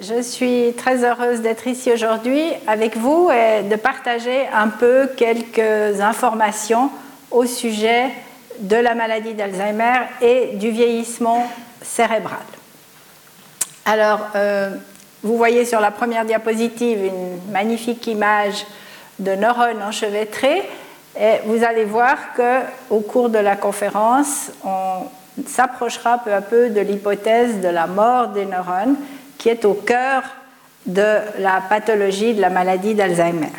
Je suis très heureuse d'être ici aujourd'hui avec vous et de partager un peu quelques informations au sujet de la maladie d'Alzheimer et du vieillissement cérébral. Alors, euh, vous voyez sur la première diapositive une magnifique image de neurones enchevêtrés et vous allez voir qu'au cours de la conférence, on s'approchera peu à peu de l'hypothèse de la mort des neurones qui est au cœur de la pathologie de la maladie d'Alzheimer.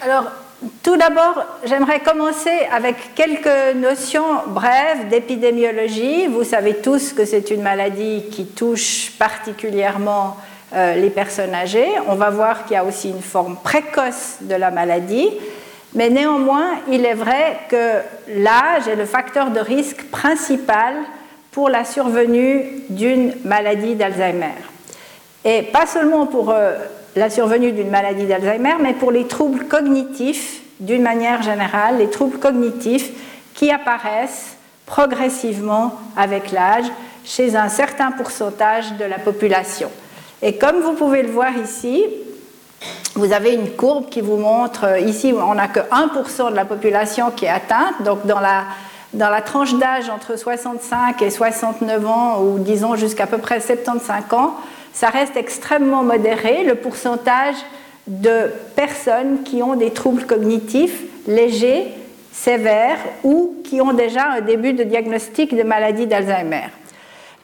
Alors, tout d'abord, j'aimerais commencer avec quelques notions brèves d'épidémiologie. Vous savez tous que c'est une maladie qui touche particulièrement euh, les personnes âgées. On va voir qu'il y a aussi une forme précoce de la maladie. Mais néanmoins, il est vrai que l'âge est le facteur de risque principal pour la survenue d'une maladie d'Alzheimer. Et pas seulement pour euh, la survenue d'une maladie d'Alzheimer, mais pour les troubles cognitifs d'une manière générale, les troubles cognitifs qui apparaissent progressivement avec l'âge chez un certain pourcentage de la population. Et comme vous pouvez le voir ici, vous avez une courbe qui vous montre, euh, ici on n'a que 1% de la population qui est atteinte, donc dans la, dans la tranche d'âge entre 65 et 69 ans, ou disons jusqu'à peu près 75 ans, ça reste extrêmement modéré, le pourcentage de personnes qui ont des troubles cognitifs légers, sévères, ou qui ont déjà un début de diagnostic de maladie d'Alzheimer.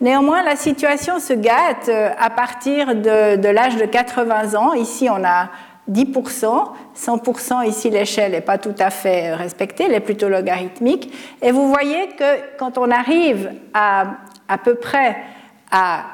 Néanmoins, la situation se gâte euh, à partir de, l'âge de 80 ans. Ici, on a 10%, 100% ici l'échelle n'est pas tout à fait respectée, elle est plutôt logarithmique. Et vous voyez que quand on arrive à à peu près à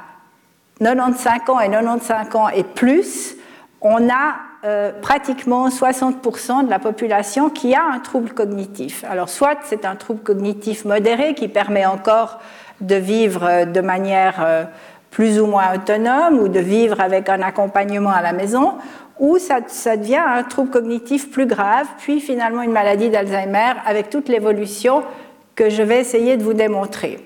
95 ans et 95 ans et plus, on a euh, pratiquement 60% de la population qui a un trouble cognitif. Alors soit c'est un trouble cognitif modéré qui permet encore de vivre euh, de manière euh, plus ou moins autonome ou de vivre avec un accompagnement à la maison, ou ça, devient un trouble cognitif plus grave, puis finalement une maladie d'Alzheimer avec toute l'évolution que je vais essayer de vous démontrer.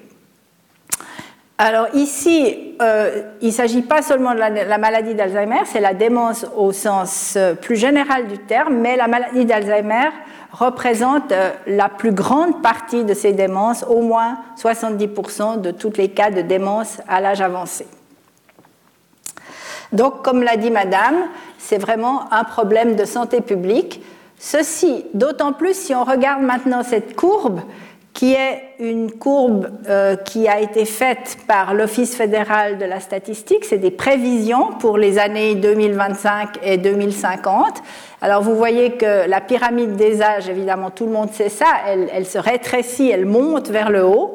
Alors ici, euh, il ne s'agit pas seulement de la, maladie d'Alzheimer, c'est la démence au sens plus général du terme, mais la maladie d'Alzheimer représente euh, la plus grande partie de ces démences, au moins 70% de tous les cas de démence à l'âge avancé. Donc, comme l'a dit Madame, c'est vraiment un problème de santé publique. Ceci, d'autant plus si on regarde maintenant cette courbe, qui est une courbe euh, qui a été faite par l'Office fédéral de la statistique. C'est des prévisions pour les années 2025 et 2050. Alors vous voyez que la pyramide des âges, évidemment tout le monde sait ça, elle, elle se rétrécit, elle monte vers le haut.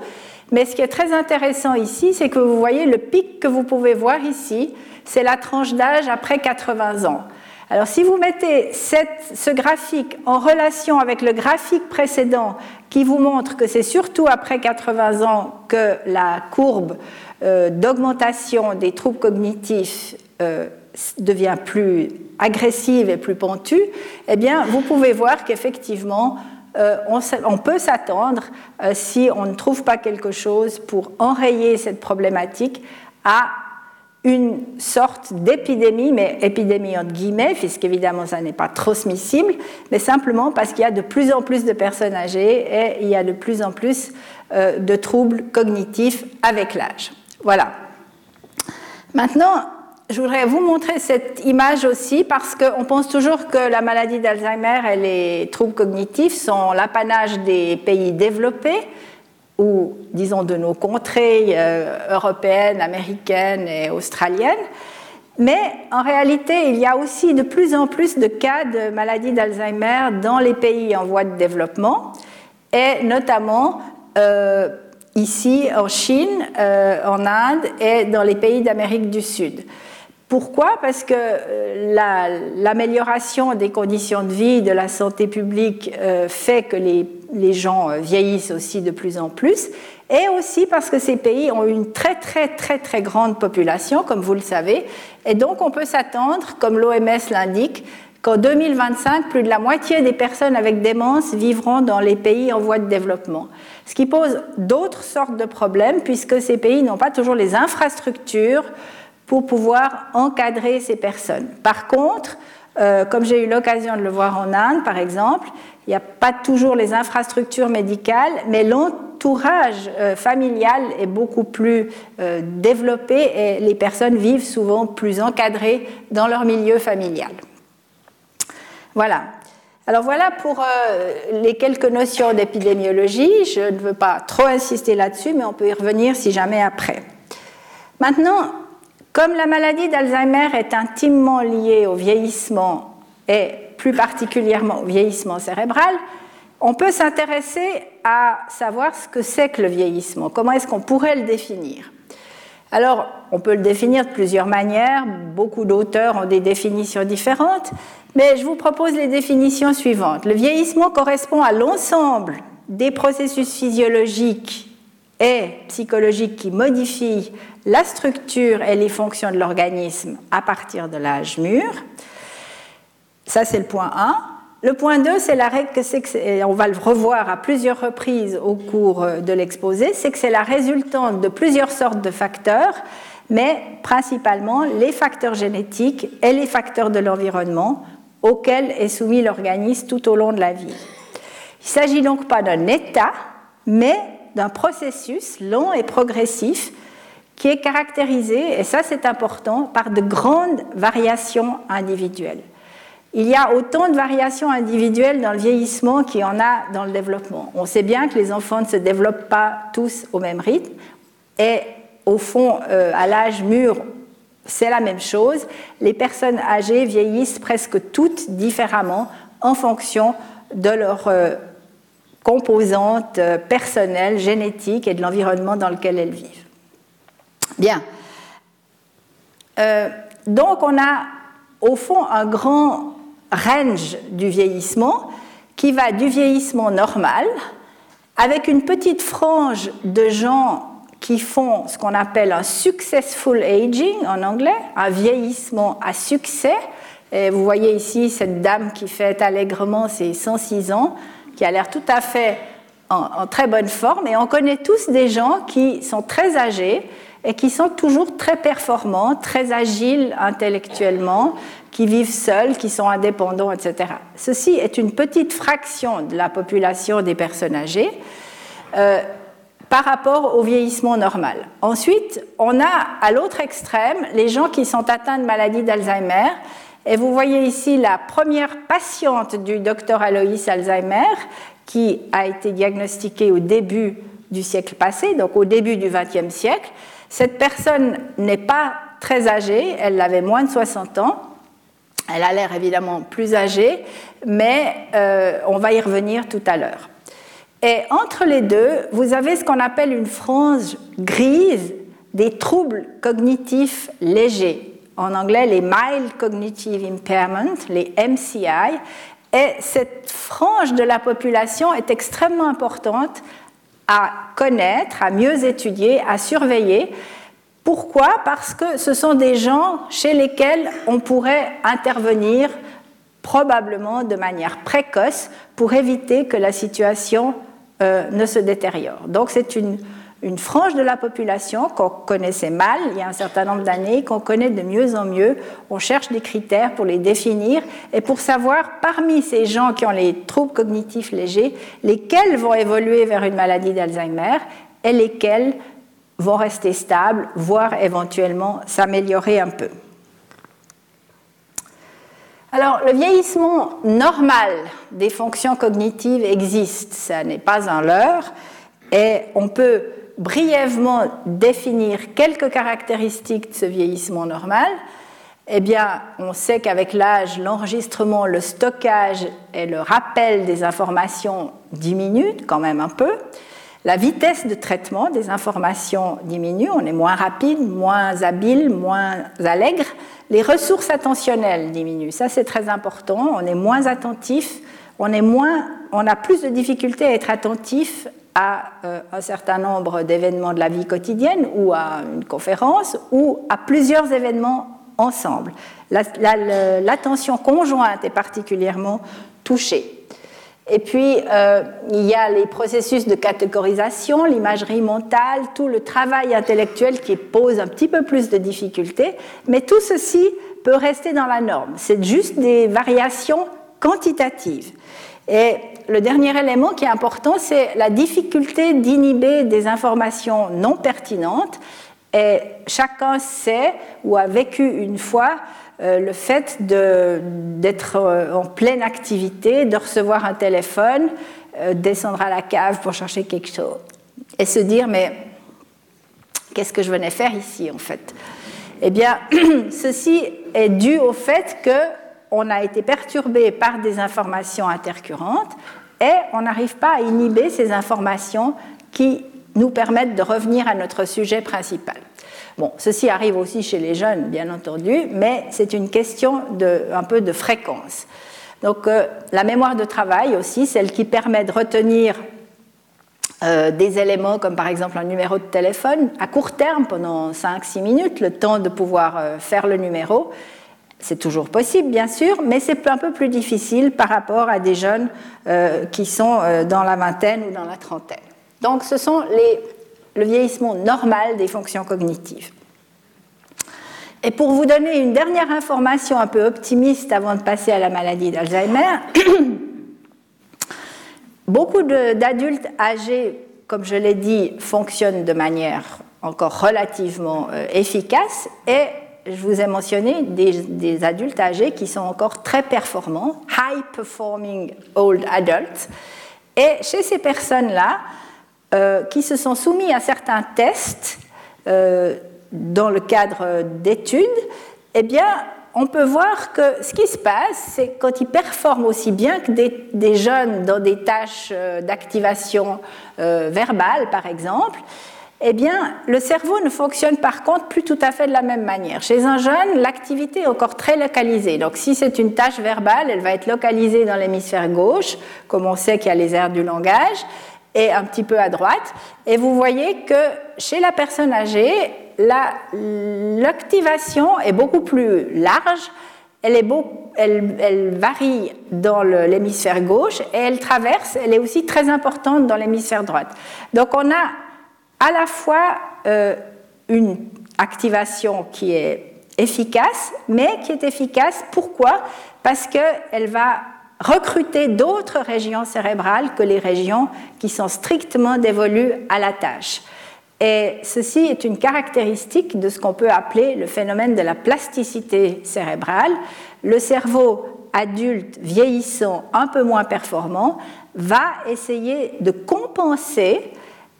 Mais ce qui est très intéressant ici, c'est que vous voyez le pic que vous pouvez voir ici, c'est la tranche d'âge après 80 ans. Alors si vous mettez ce graphique en relation avec le graphique précédent qui vous montre que c'est surtout après 80 ans que la courbe euh, d'augmentation des troubles cognitifs euh, devient plus agressive et plus pentue, eh bien vous pouvez voir qu'effectivement euh, on, peut s'attendre, si on ne trouve pas quelque chose pour enrayer cette problématique, à une sorte d'épidémie, mais épidémie entre guillemets, puisqu'évidemment ça n'est pas transmissible, mais simplement parce qu'il y a de plus en plus de personnes âgées et il y a de plus en plus euh, de troubles cognitifs avec l'âge. Voilà. Maintenant, je voudrais vous montrer cette image aussi parce qu'on pense toujours que la maladie d'Alzheimer et les troubles cognitifs sont l'apanage des pays développés, ou disons de nos contrées euh, européennes, américaines et australiennes. Mais en réalité, il y a aussi de plus en plus de cas de maladie d'Alzheimer dans les pays en voie de développement, et notamment euh, ici en Chine, euh, en Inde et dans les pays d'Amérique du Sud. Pourquoi? Parce que l'amélioration des conditions de vie, de la santé publique fait que les les gens euh, vieillissent aussi de plus en plus, et aussi parce que ces pays ont une très très très très grande population, comme vous le savez, et donc on peut s'attendre, comme l'OMS l'indique, qu'en 2025, plus de la moitié des personnes avec démence vivront dans les pays en voie de développement. Ce qui pose d'autres sortes de problèmes puisque ces pays n'ont pas toujours les infrastructures pour pouvoir encadrer ces personnes. Par contre, euh, comme j'ai eu l'occasion de le voir en Inde, par exemple, il n'y a pas toujours les infrastructures médicales, mais l'entourage euh, familial est beaucoup plus euh, développé et les personnes vivent souvent plus encadrées dans leur milieu familial. Voilà. Alors voilà pour les quelques notions d'épidémiologie. Je ne veux pas trop insister là-dessus, mais on peut y revenir si jamais après. Maintenant, comme la maladie d'Alzheimer est intimement liée au vieillissement et plus particulièrement au vieillissement cérébral, on peut s'intéresser à savoir ce que c'est que le vieillissement, comment est-ce qu'on pourrait le définir. Alors, on peut le définir de plusieurs manières, beaucoup d'auteurs ont des définitions différentes, mais je vous propose les définitions suivantes. Le vieillissement correspond à l'ensemble des processus physiologiques et psychologiques qui modifient la structure et les fonctions de l'organisme à partir de l'âge mûr. Ça, c'est le point 1. Le point 2, c'est la règle que c'est que on va le revoir à plusieurs reprises au cours de l'exposé, c'est que c'est la résultante de plusieurs sortes de facteurs, mais principalement les facteurs génétiques et les facteurs de l'environnement auxquels est soumis l'organisme tout au long de la vie. Il ne s'agit donc pas d'un état, mais d'un processus long et progressif qui est caractérisé, et ça c'est important, par de grandes variations individuelles. Il y a autant de variations individuelles dans le vieillissement qu'il y en a dans le développement. On sait bien que les enfants ne se développent pas tous au même rythme, et au fond, euh, à l'âge mûr, c'est la même chose. Les personnes âgées vieillissent presque toutes différemment en fonction de leur euh, composantes euh, personnelles, génétiques et de l'environnement dans lequel elles vivent. Bien. Euh, donc on a au fond un grand range du vieillissement qui va du vieillissement normal avec une petite frange de gens qui font ce qu'on appelle un successful aging en anglais, un vieillissement à succès. Et vous voyez ici cette dame qui fête allègrement ses 106 ans qui a l'air tout à fait en, très bonne forme. Et on connaît tous des gens qui sont très âgés et qui sont toujours très performants, très agiles intellectuellement, qui vivent seuls, qui sont indépendants, etc. Ceci est une petite fraction de la population des personnes âgées euh, par rapport au vieillissement normal. Ensuite, on a à l'autre extrême les gens qui sont atteints de maladie d'Alzheimer et vous voyez ici la première patiente du docteur Alois Alzheimer qui a été diagnostiquée au début du siècle passé, donc au début du XXe siècle. Cette personne n'est pas très âgée, elle avait moins de 60 ans. Elle a l'air évidemment plus âgée, mais euh, on va y revenir tout à l'heure. Et entre les deux, vous avez ce qu'on appelle une frange grise des troubles cognitifs légers en anglais les Mild Cognitive Impairment, les MCI, et cette frange de la population est extrêmement importante à connaître, à mieux étudier, à surveiller. Pourquoi? Parce que ce sont des gens chez lesquels on pourrait intervenir probablement de manière précoce pour éviter que la situation euh, ne se détériore. Donc c'est une une frange de la population qu'on connaissait mal il y a un certain nombre d'années, qu'on connaît de mieux en mieux. On cherche des critères pour les définir et pour savoir parmi ces gens qui ont les troubles cognitifs légers, lesquels vont évoluer vers une maladie d'Alzheimer et lesquels vont rester stables, voire éventuellement s'améliorer un peu. Alors, le vieillissement normal des fonctions cognitives existe, ça n'est pas un leurre, et on peut brièvement définir quelques caractéristiques de ce vieillissement normal, eh bien, on sait qu'avec l'âge, l'enregistrement, le stockage et le rappel des informations diminuent quand même un peu. La vitesse de traitement des informations diminue, on est moins rapide, moins habile, moins allègre. Les ressources attentionnelles diminuent, ça c'est très important, on est moins attentif, on, est moins, on a plus de difficultés à être attentif à euh, un certain nombre d'événements de la vie quotidienne ou à une conférence ou à plusieurs événements ensemble. L'attention conjointe est particulièrement touchée. Et puis, euh, il y a les processus de catégorisation, l'imagerie mentale, tout le travail intellectuel qui pose un petit peu plus de difficultés, mais tout ceci peut rester dans la norme. C'est juste des variations quantitatives. Et le dernier élément qui est important, c'est la difficulté d'inhiber des informations non pertinentes. Et chacun sait ou a vécu une fois euh, le fait d'être euh, en pleine activité, de recevoir un téléphone, euh, descendre à la cave pour chercher quelque chose et se dire mais qu'est-ce que je venais faire ici en fait? Eh bien, ceci est dû au fait qu'on a été perturbé par des informations intercurrentes et on n'arrive pas à inhiber ces informations qui nous permettent de revenir à notre sujet principal. Bon, ceci arrive aussi chez les jeunes, bien entendu, mais c'est une question de, un peu de fréquence. Donc, euh, la mémoire de travail aussi, celle qui permet de retenir euh, des éléments comme par exemple un numéro de téléphone à court terme pendant 5-6 minutes, le temps de pouvoir euh, faire le numéro. C'est toujours possible, bien sûr, mais c'est un peu plus difficile par rapport à des jeunes qui sont dans la vingtaine ou dans la trentaine. Donc, ce sont le vieillissement normal des fonctions cognitives. Et pour vous donner une dernière information un peu optimiste avant de passer à la maladie d'Alzheimer, beaucoup d'adultes âgés, comme je l'ai dit, fonctionnent de manière encore relativement euh, efficace et je vous ai mentionné des, adultes âgés qui sont encore très performants, high performing old adults. Et chez ces personnes-là, euh, qui se sont soumis à certains tests euh, dans le cadre d'études, eh bien, on peut voir que ce qui se passe, c'est quand ils performent aussi bien que des, jeunes dans des tâches euh, d'activation verbale, par exemple, eh bien, le cerveau ne fonctionne par contre plus tout à fait de la même manière. Chez un jeune, l'activité est encore très localisée. Donc, si c'est une tâche verbale, elle va être localisée dans l'hémisphère gauche, comme on sait qu'il y a les aires du langage et un petit peu à droite. Et vous voyez que chez la personne âgée, l'activation est beaucoup plus large, elle, elle varie dans l'hémisphère gauche et elle traverse, elle est aussi très importante dans l'hémisphère droite. Donc on a à la fois euh, une activation qui est efficace, mais qui est efficace, pourquoi? Parce qu'elle va recruter d'autres régions cérébrales que les régions qui sont strictement dévolues à la tâche. Et ceci est une caractéristique de ce qu'on peut appeler le phénomène de la plasticité cérébrale. Le cerveau adulte vieillissant un peu moins performant va essayer de compenser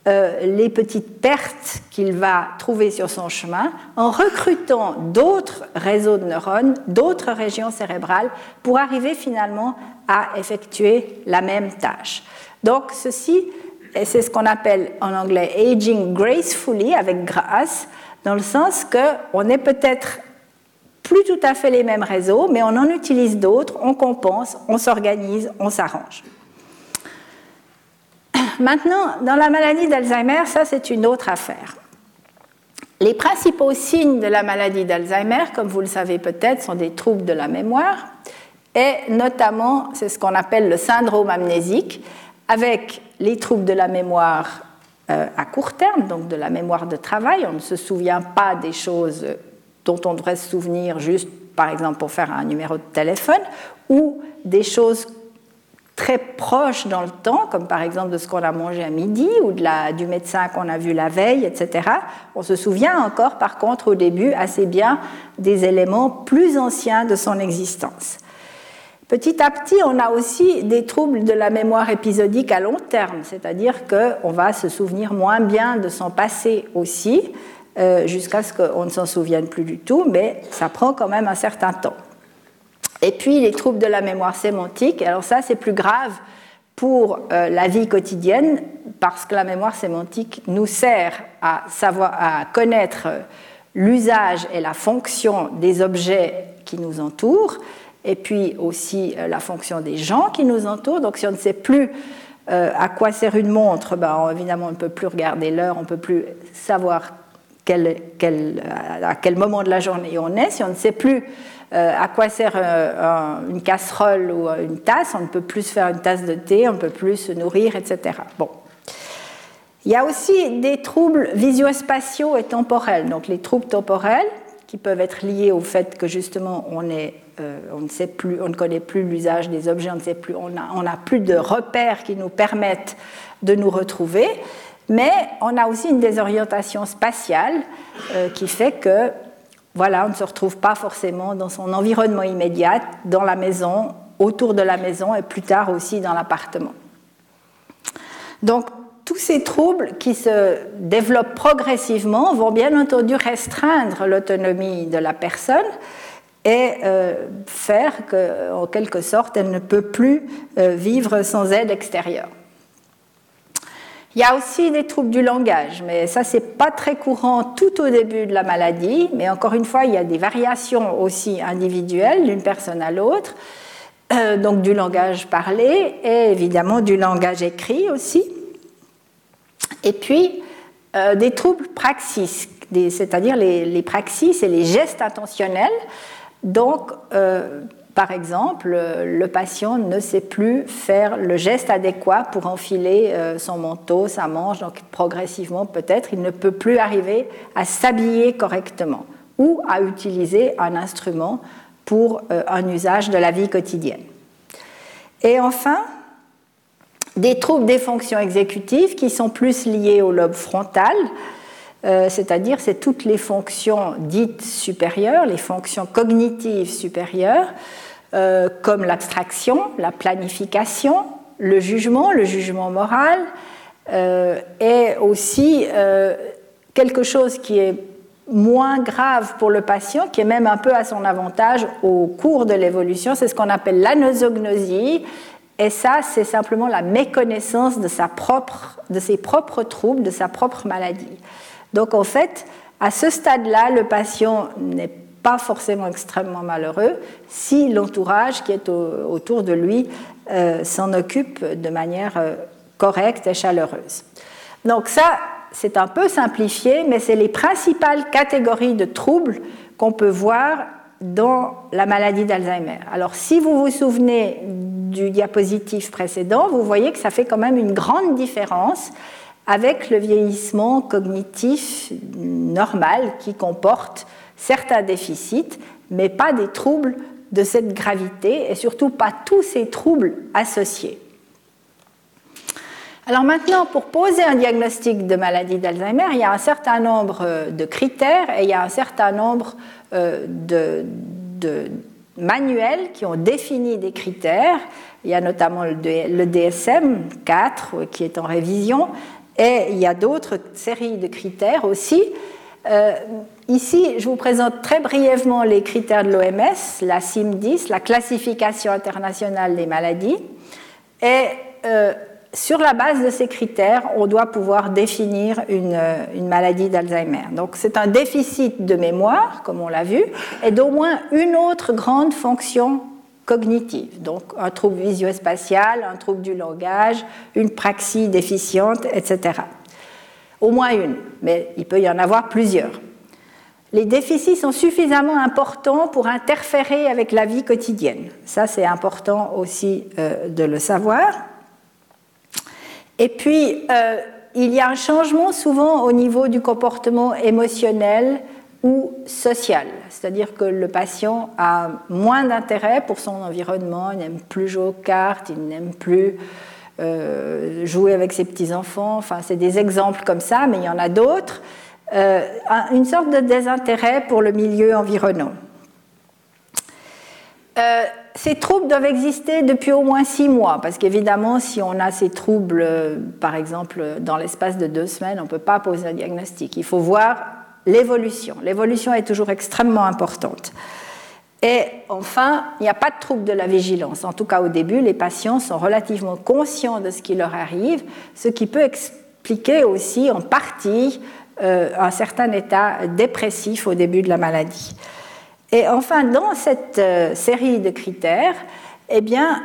euh, les petites pertes qu'il va trouver sur son chemin en recrutant d'autres réseaux de neurones, d'autres régions cérébrales pour arriver finalement à effectuer la même tâche. Donc ceci, c'est ce qu'on appelle en anglais aging gracefully, avec grâce, dans le sens qu'on est peut-être plus tout à fait les mêmes réseaux, mais on en utilise d'autres, on compense, on s'organise, on s'arrange. Maintenant, dans la maladie d'Alzheimer, ça c'est une autre affaire. Les principaux signes de la maladie d'Alzheimer, comme vous le savez peut-être, sont des troubles de la mémoire et notamment, c'est ce qu'on appelle le syndrome amnésique, avec les troubles de la mémoire euh, à court terme, donc de la mémoire de travail. On ne se souvient pas des choses dont on devrait se souvenir juste, par exemple, pour faire un numéro de téléphone, ou des choses très proches dans le temps, comme par exemple de ce qu'on a mangé à midi ou du médecin qu'on a vu la veille, etc. On se souvient encore, par contre, au début, assez bien des éléments plus anciens de son existence. Petit à petit, on a aussi des troubles de la mémoire épisodique à long terme, c'est-à-dire qu'on va se souvenir moins bien de son passé aussi, euh, jusqu'à ce qu'on ne s'en souvienne plus du tout, mais ça prend quand même un certain temps. Et puis les troubles de la mémoire sémantique, alors ça c'est plus grave pour euh, la vie quotidienne parce que la mémoire sémantique nous sert à, savoir, à connaître l'usage et la fonction des objets qui nous entourent et puis aussi euh, la fonction des gens qui nous entourent. Donc si on ne sait plus euh, à quoi sert une montre, ben, évidemment on ne peut plus regarder l'heure, on ne peut plus savoir à quel moment de la journée on est, si on ne sait plus euh, à quoi sert euh, une casserole ou une tasse, on ne peut plus faire une tasse de thé, on ne peut plus se nourrir, etc. Bon. Il y a aussi des troubles visio-spatiaux et temporels. Donc les troubles temporels qui peuvent être liés au fait que justement on, euh, ne sait plus, on ne connaît plus l'usage des objets, on ne sait plus, on n'a plus de repères qui nous permettent de nous retrouver. Mais on a aussi une désorientation spatiale euh, qui fait que voilà, on ne se retrouve pas forcément dans son environnement immédiat, dans la maison, autour de la maison et plus tard aussi dans l'appartement. Donc tous ces troubles qui se développent progressivement vont bien entendu restreindre l'autonomie de la personne et euh, faire qu'en quelque sorte elle ne peut plus euh, vivre sans aide extérieure. Il y a aussi des troubles du langage, mais ça, c'est pas très courant tout au début de la maladie. Mais encore une fois, il y a des variations aussi individuelles d'une personne à l'autre. Euh, donc du langage parlé et évidemment du langage écrit aussi. Et puis euh, des troubles praxis, c'est-à-dire les, praxis et les gestes intentionnels. Donc, euh, par exemple, le patient ne sait plus faire le geste adéquat pour enfiler euh, son manteau, sa manche, donc progressivement peut-être, il ne peut plus arriver à s'habiller correctement ou à utiliser un instrument pour euh, un usage de la vie quotidienne. Et enfin, des troubles des fonctions exécutives qui sont plus liés au lobe frontal, euh, c'est-à-dire c'est toutes les fonctions dites supérieures, les fonctions cognitives supérieures, euh, comme l'abstraction, la planification, le jugement, le jugement moral, euh, et aussi euh, quelque chose qui est moins grave pour le patient, qui est même un peu à son avantage au cours de l'évolution, c'est ce qu'on appelle l'anosognosie. Et ça, c'est simplement la méconnaissance de, sa propre, de ses propres troubles, de sa propre maladie. Donc en fait, à ce stade-là, le patient n'est pas forcément extrêmement malheureux si l'entourage qui est autour de lui euh, s'en occupe de manière euh, correcte et chaleureuse. Donc ça, c'est un peu simplifié, mais c'est les principales catégories de troubles qu'on peut voir dans la maladie d'Alzheimer. Alors si vous vous souvenez du diapositive précédent, vous voyez que ça fait quand même une grande différence avec le vieillissement cognitif normal qui comporte certains déficits, mais pas des troubles de cette gravité et surtout pas tous ces troubles associés. Alors maintenant, pour poser un diagnostic de maladie d'Alzheimer, il y a un certain nombre euh, de critères et il y a un certain nombre euh, de, manuels qui ont défini des critères. Il y a notamment le DSM 4 euh, qui est en révision et il y a d'autres séries de critères aussi. Ici, je vous présente très brièvement les critères de l'OMS, la CIM-10, la classification internationale des maladies. Et euh, sur la base de ces critères, on doit pouvoir définir une, une maladie d'Alzheimer. Donc c'est un déficit de mémoire, comme on l'a vu, et d'au moins une autre grande fonction cognitive. Donc un trouble visuo-spatial, un trouble du langage, une praxie déficiente, etc. Au moins une, mais il peut y en avoir plusieurs les déficits sont suffisamment importants pour interférer avec la vie quotidienne. Ça, c'est important aussi euh, de le savoir. Et puis, euh, il y a un changement souvent au niveau du comportement émotionnel ou social. C'est-à-dire que le patient a moins d'intérêt pour son environnement, il n'aime plus jouer aux cartes, il n'aime plus euh, jouer avec ses petits-enfants. Enfin, c'est des exemples comme ça, mais il y en a d'autres. Euh, une sorte de désintérêt pour le milieu environnant. Euh, ces troubles doivent exister depuis au moins six mois, parce qu'évidemment, si on a ces troubles, euh, par exemple, dans l'espace de deux semaines, on ne peut pas poser un diagnostic. Il faut voir l'évolution. L'évolution est toujours extrêmement importante. Et enfin, il n'y a pas de trouble de la vigilance. En tout cas, au début, les patients sont relativement conscients de ce qui leur arrive, ce qui peut expliquer aussi en partie un certain état dépressif au début de la maladie. Et enfin, dans cette euh, série de critères, eh bien,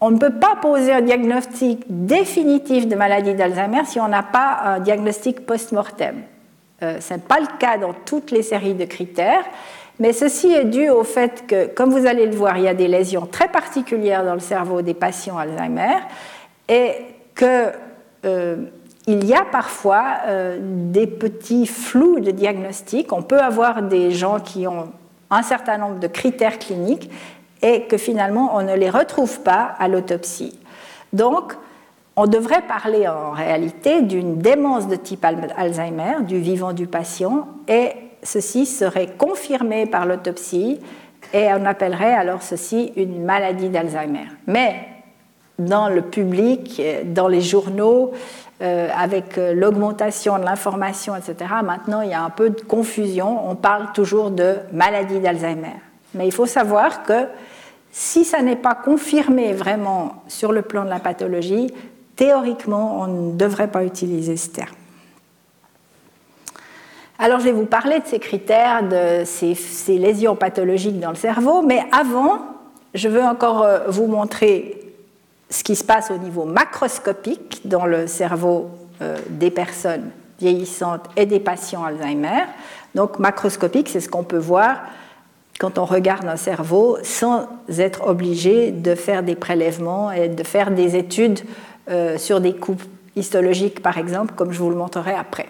on ne peut pas poser un diagnostic définitif de maladie d'Alzheimer si on n'a pas un diagnostic post-mortem. ce n'est pas le cas dans toutes les séries de critères, mais ceci est dû au fait que, comme vous allez le voir, il y a des lésions très particulières dans le cerveau des patients Alzheimer et qu'il y a parfois des petits flous de diagnostic. On peut avoir des gens qui ont un certain nombre de critères cliniques et que finalement on ne les retrouve pas à l'autopsie. Donc, on devrait parler en réalité d'une démence de type Alzheimer, du vivant du patient, et ceci serait confirmé par l'autopsie, et on appellerait alors ceci une maladie d'Alzheimer. Mais dans le public, dans les journaux, euh, avec euh, l'augmentation de l'information, etc., maintenant il y a un peu de confusion. On parle toujours de maladie d'Alzheimer. Mais il faut savoir que si ça n'est pas confirmé vraiment sur le plan de la pathologie, théoriquement, on ne devrait pas utiliser ce terme. Alors, je vais vous parler de ces critères, de ces, lésions pathologiques dans le cerveau, mais avant, je veux encore euh, vous montrer ce qui se passe au niveau macroscopique dans le cerveau euh, des personnes vieillissantes et des patients Alzheimer. Donc, macroscopique, c'est ce qu'on peut voir quand on regarde un cerveau sans être obligé de faire des prélèvements et de faire des études euh, sur des coupes histologiques, par exemple, comme je vous le montrerai après.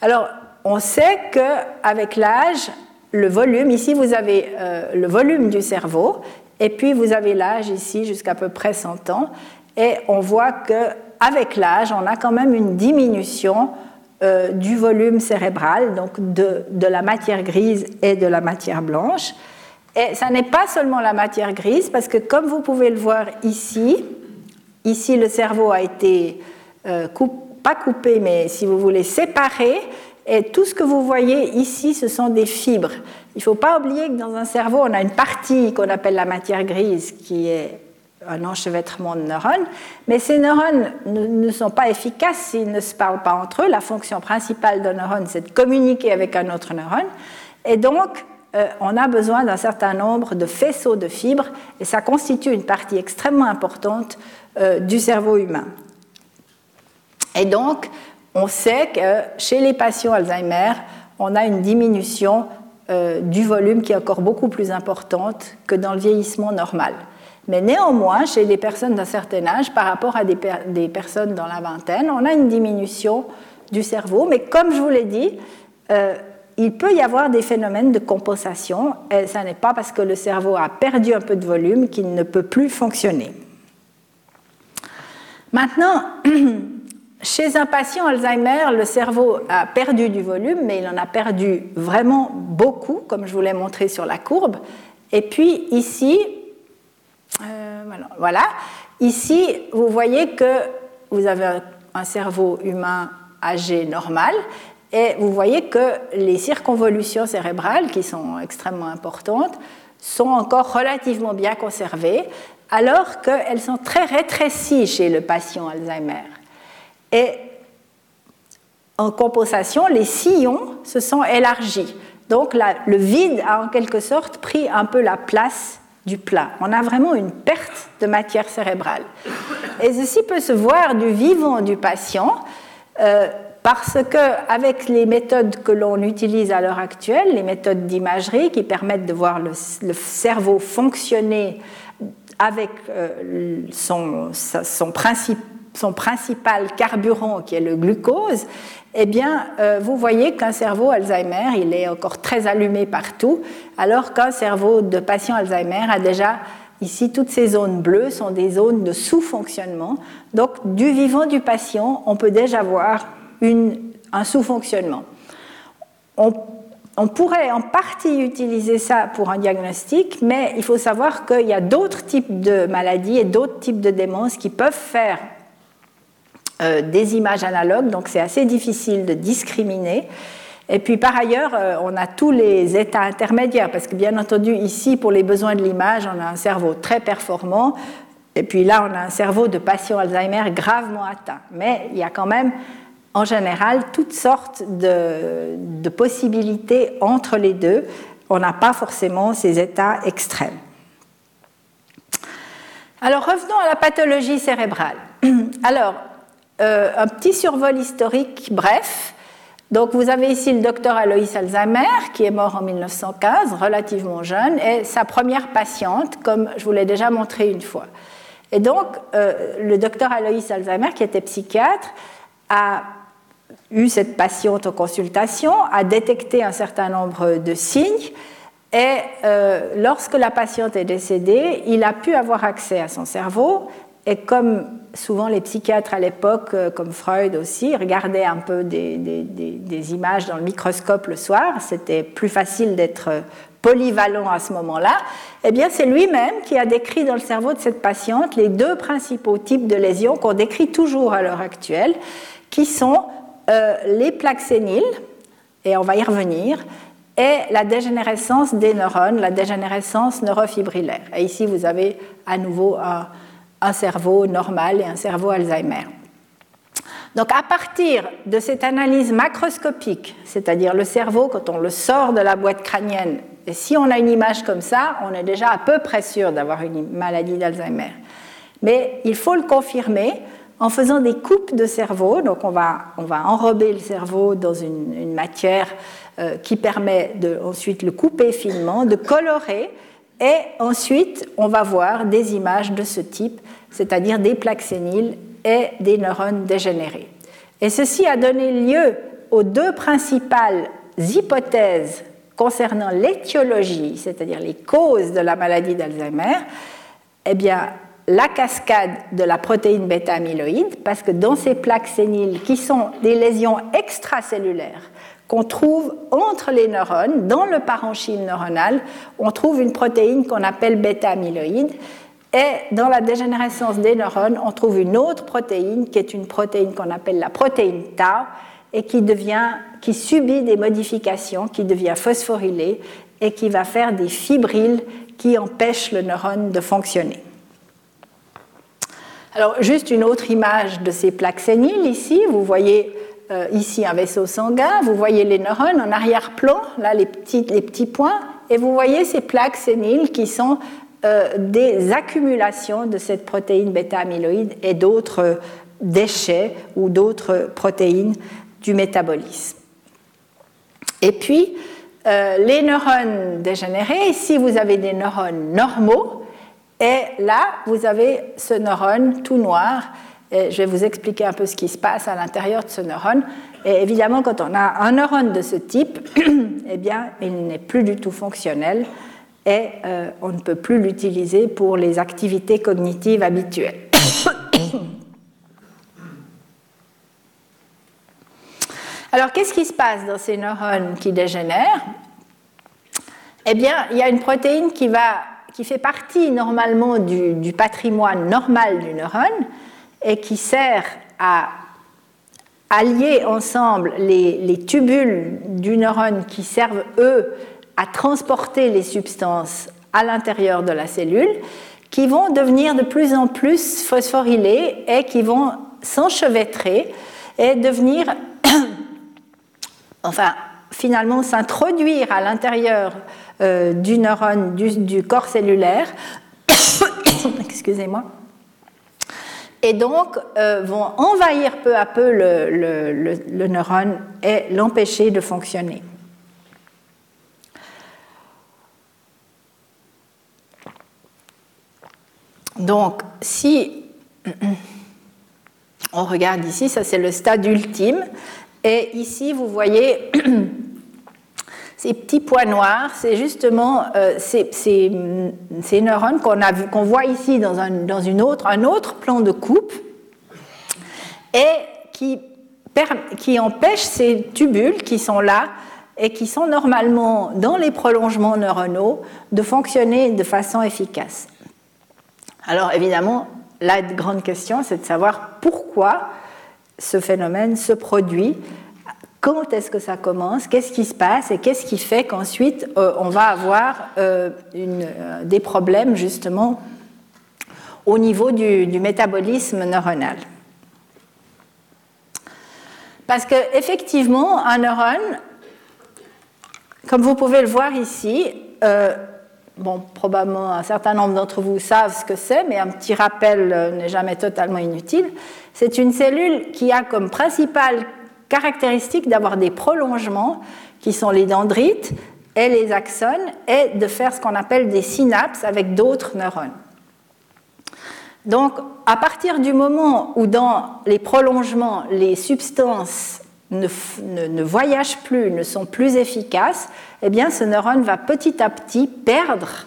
Alors, on sait qu'avec l'âge, le volume, ici vous avez euh, le volume du cerveau, et puis vous avez l'âge ici jusqu'à peu près 100 ans, et on voit qu'avec l'âge, on a quand même une diminution euh, du volume cérébral, donc de, de, la matière grise et de la matière blanche. Et ça n'est pas seulement la matière grise, parce que comme vous pouvez le voir ici, ici le cerveau a été euh, pas coupé, mais si vous voulez séparé, et tout ce que vous voyez ici, ce sont des fibres. Il ne faut pas oublier que dans un cerveau, on a une partie qu'on appelle la matière grise, qui est un enchevêtrement de neurones, mais ces neurones ne, sont pas efficaces s'ils ne se parlent pas entre eux. La fonction principale d'un neurone, c'est de communiquer avec un autre neurone. Et donc, euh, on a besoin d'un certain nombre de faisceaux de fibres, et ça constitue une partie extrêmement importante euh, du cerveau humain. Et donc, on sait que chez les patients Alzheimer, on a une diminution euh, du volume qui est encore beaucoup plus importante que dans le vieillissement normal. Mais néanmoins, chez les personnes d'un certain âge, par rapport à des, personnes dans la vingtaine, on a une diminution du cerveau. Mais comme je vous l'ai dit, euh, il peut y avoir des phénomènes de compensation. Et ce n'est pas parce que le cerveau a perdu un peu de volume qu'il ne peut plus fonctionner. Maintenant, chez un patient Alzheimer, le cerveau a perdu du volume, mais il en a perdu vraiment beaucoup, comme je vous l'ai montré sur la courbe. Et puis ici, euh, voilà. Ici, vous voyez que vous avez un cerveau humain âgé normal et vous voyez que les circonvolutions cérébrales, qui sont extrêmement importantes, sont encore relativement bien conservées, alors qu'elles sont très rétrécies chez le patient Alzheimer. Et en compensation, les sillons se sont élargis. Donc le vide a en quelque sorte pris un peu la place du plat. On a vraiment une perte de matière cérébrale. Et ceci peut se voir du vivant du patient, euh, parce qu'avec les méthodes que l'on utilise à l'heure actuelle, les méthodes d'imagerie qui permettent de voir le, cerveau fonctionner avec euh, son, son, son principal carburant qui est le glucose, eh bien, euh, vous voyez qu'un cerveau Alzheimer, il est encore très allumé partout, alors qu'un cerveau de patient Alzheimer a déjà, ici, toutes ces zones bleues sont des zones de sous-fonctionnement. Donc, du vivant du patient, on peut déjà voir un sous-fonctionnement. On, on pourrait en partie utiliser ça pour un diagnostic, mais il faut savoir qu'il y a d'autres types de maladies et d'autres types de démences qui peuvent faire euh, des images analogues, donc c'est assez difficile de discriminer. Et puis par ailleurs, euh, on a tous les états intermédiaires, parce que bien entendu, ici, pour les besoins de l'image, on a un cerveau très performant, et puis là, on a un cerveau de patient Alzheimer gravement atteint. Mais il y a quand même, en général, toutes sortes de, de possibilités entre les deux. On n'a pas forcément ces états extrêmes. Alors revenons à la pathologie cérébrale. Alors, euh, un petit survol historique bref. Donc vous avez ici le docteur Alois Alzheimer qui est mort en 1915, relativement jeune, et sa première patiente, comme je vous l'ai déjà montré une fois. Et donc euh, le docteur Alois Alzheimer, qui était psychiatre, a eu cette patiente en consultation, a détecté un certain nombre de signes, et euh, lorsque la patiente est décédée, il a pu avoir accès à son cerveau, et comme souvent les psychiatres à l'époque, euh, comme Freud aussi, regardaient un peu des, images dans le microscope le soir, c'était plus facile d'être polyvalent à ce moment-là, eh bien c'est lui-même qui a décrit dans le cerveau de cette patiente les deux principaux types de lésions qu'on décrit toujours à l'heure actuelle, qui sont euh, les plaques séniles, et on va y revenir, et la dégénérescence des neurones, la dégénérescence neurofibrillaire. Et ici, vous avez à nouveau un un cerveau normal et un cerveau Alzheimer. Donc à partir de cette analyse macroscopique, c'est-à-dire le cerveau quand on le sort de la boîte crânienne, et si on a une image comme ça, on est déjà à peu près sûr d'avoir une maladie d'Alzheimer. Mais il faut le confirmer en faisant des coupes de cerveau. Donc on va, on va enrober le cerveau dans une, matière euh, qui permet de le couper finement, de colorer et ensuite, on va voir des images de ce type, c'est-à-dire des plaques séniles et des neurones dégénérés. Et ceci a donné lieu aux deux principales hypothèses concernant l'étiologie, c'est-à-dire les causes de la maladie d'Alzheimer. Eh bien, la cascade de la protéine bêta-amyloïde, parce que dans ces plaques séniles, qui sont des lésions extracellulaires, qu'on trouve entre les neurones, dans le parenchyme neuronal, on trouve une protéine qu'on appelle bêta-amyloïde. Et dans la dégénérescence des neurones, on trouve une autre protéine qui est une protéine qu'on appelle la protéine tau et qui, qui subit des modifications, qui devient phosphorylée et qui va faire des fibrilles qui empêchent le neurone de fonctionner. Alors, juste une autre image de ces plaques séniles ici. Vous voyez euh, ici un vaisseau sanguin, vous voyez les neurones en arrière-plan, là les petits, les petits points, et vous voyez ces plaques séniles qui sont euh, des accumulations de cette protéine bêta-amyloïde et d'autres déchets ou d'autres protéines du métabolisme. Et puis, euh, les neurones dégénérés, ici vous avez des neurones normaux, et là vous avez ce neurone tout noir je vais vous expliquer un peu ce qui se passe à l'intérieur de ce neurone. Et évidemment, quand on a un neurone de ce type, eh bien, il n'est plus du tout fonctionnel et euh, on ne peut plus l'utiliser pour les activités cognitives habituelles. Alors, qu'est-ce qui se passe dans ces neurones qui dégénèrent? Eh bien, il y a une protéine qui, va, qui fait partie normalement du, du patrimoine normal du neurone, et qui sert à allier ensemble les, tubules du neurone qui servent, eux, à transporter les substances à l'intérieur de la cellule, qui vont devenir de plus en plus phosphorylées et qui vont s'enchevêtrer et devenir, enfin, finalement s'introduire à l'intérieur euh, du neurone, du corps cellulaire, excusez-moi, et donc euh, vont envahir peu à peu le, neurone et l'empêcher de fonctionner. Donc, si on regarde ici, ça c'est le stade ultime, et ici vous voyez Ces petits points noirs, c'est justement euh, ces, neurones qu'on voit ici dans, un, une autre, un autre plan de coupe et qui, qui empêchent ces tubules qui sont là et qui sont normalement dans les prolongements neuronaux de fonctionner de façon efficace. Alors évidemment, la grande question, c'est de savoir pourquoi ce phénomène se produit quand est-ce que ça commence, qu'est-ce qui se passe et qu'est-ce qui fait qu'ensuite euh, on va avoir euh, euh, des problèmes justement au niveau du, métabolisme neuronal. Parce qu'effectivement, un neurone, comme vous pouvez le voir ici, bon, probablement un certain nombre d'entre vous savent ce que c'est, mais un petit rappel n'est jamais totalement inutile. C'est une cellule qui a comme principale caractéristique d'avoir des prolongements qui sont les dendrites et les axones et de faire ce qu'on appelle des synapses avec d'autres neurones. Donc, à partir du moment où dans les prolongements, les substances ne, voyagent plus, ne sont plus efficaces, eh bien, ce neurone va petit à petit perdre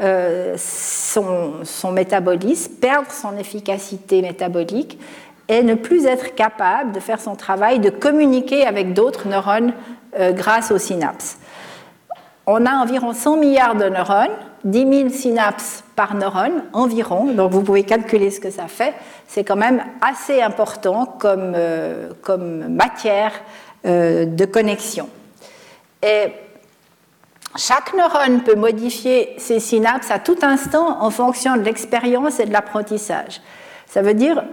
euh, son, métabolisme, perdre son efficacité métabolique et ne plus être capable de faire son travail, de communiquer avec d'autres neurones euh, grâce aux synapses. On a environ 100 milliards de neurones, 10 000 synapses par neurone environ, donc vous pouvez calculer ce que ça fait. C'est quand même assez important comme, euh, comme matière euh, de connexion. Et chaque neurone peut modifier ses synapses à tout instant en fonction de l'expérience et de l'apprentissage. Ça veut dire,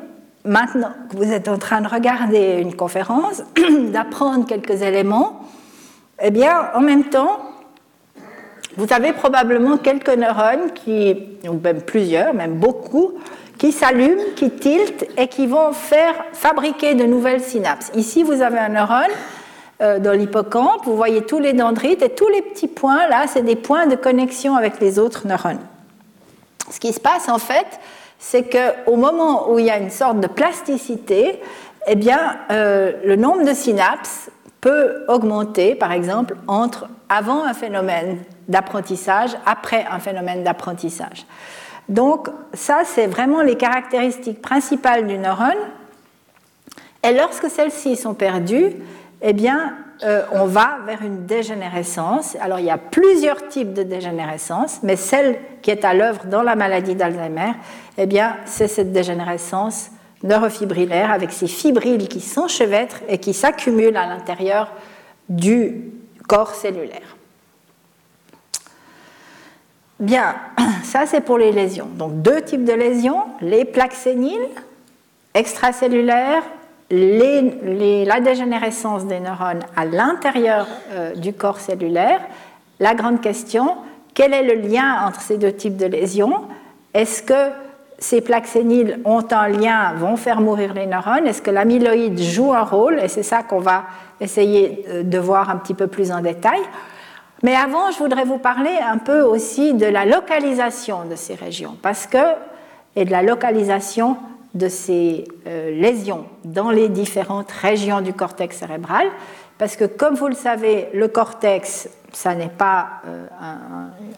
maintenant que vous êtes en train de regarder une conférence, d'apprendre quelques éléments, eh bien, en même temps, vous avez probablement quelques neurones, qui, ou même plusieurs, même beaucoup, qui s'allument, qui tiltent et qui vont faire fabriquer de nouvelles synapses. Ici, vous avez un neurone euh, dans l'hippocampe, vous voyez tous les dendrites et tous les petits points, là, c'est des points de connexion avec les autres neurones. Ce qui se passe en fait, c'est qu'au moment où il y a une sorte de plasticité, eh bien, euh, le nombre de synapses peut augmenter, par exemple, entre avant un phénomène d'apprentissage, après un phénomène d'apprentissage. Donc ça, c'est vraiment les caractéristiques principales du neurone. Et lorsque celles-ci sont perdues, eh bien, euh, on va vers une dégénérescence. Alors il y a plusieurs types de dégénérescence, mais celle qui est à l'œuvre dans la maladie d'Alzheimer, eh bien, c'est cette dégénérescence neurofibrillaire avec ces fibrilles qui s'enchevêtrent et qui s'accumulent à l'intérieur du corps cellulaire. Bien, ça c'est pour les lésions. Donc deux types de lésions, les plaques séniles, extracellulaires, la dégénérescence des neurones à l'intérieur euh, du corps cellulaire. La grande question, quel est le lien entre ces deux types de lésions? Est-ce que ces plaques séniles ont un lien, vont faire mourir les neurones? Est-ce que l'amyloïde joue un rôle? Et c'est ça qu'on va essayer euh, de voir un petit peu plus en détail. Mais avant, je voudrais vous parler un peu aussi de la localisation de ces régions, parce que, et de la localisation de ces euh, lésions dans les différentes régions du cortex cérébral, parce que comme vous le savez, le cortex, ça n'est pas euh,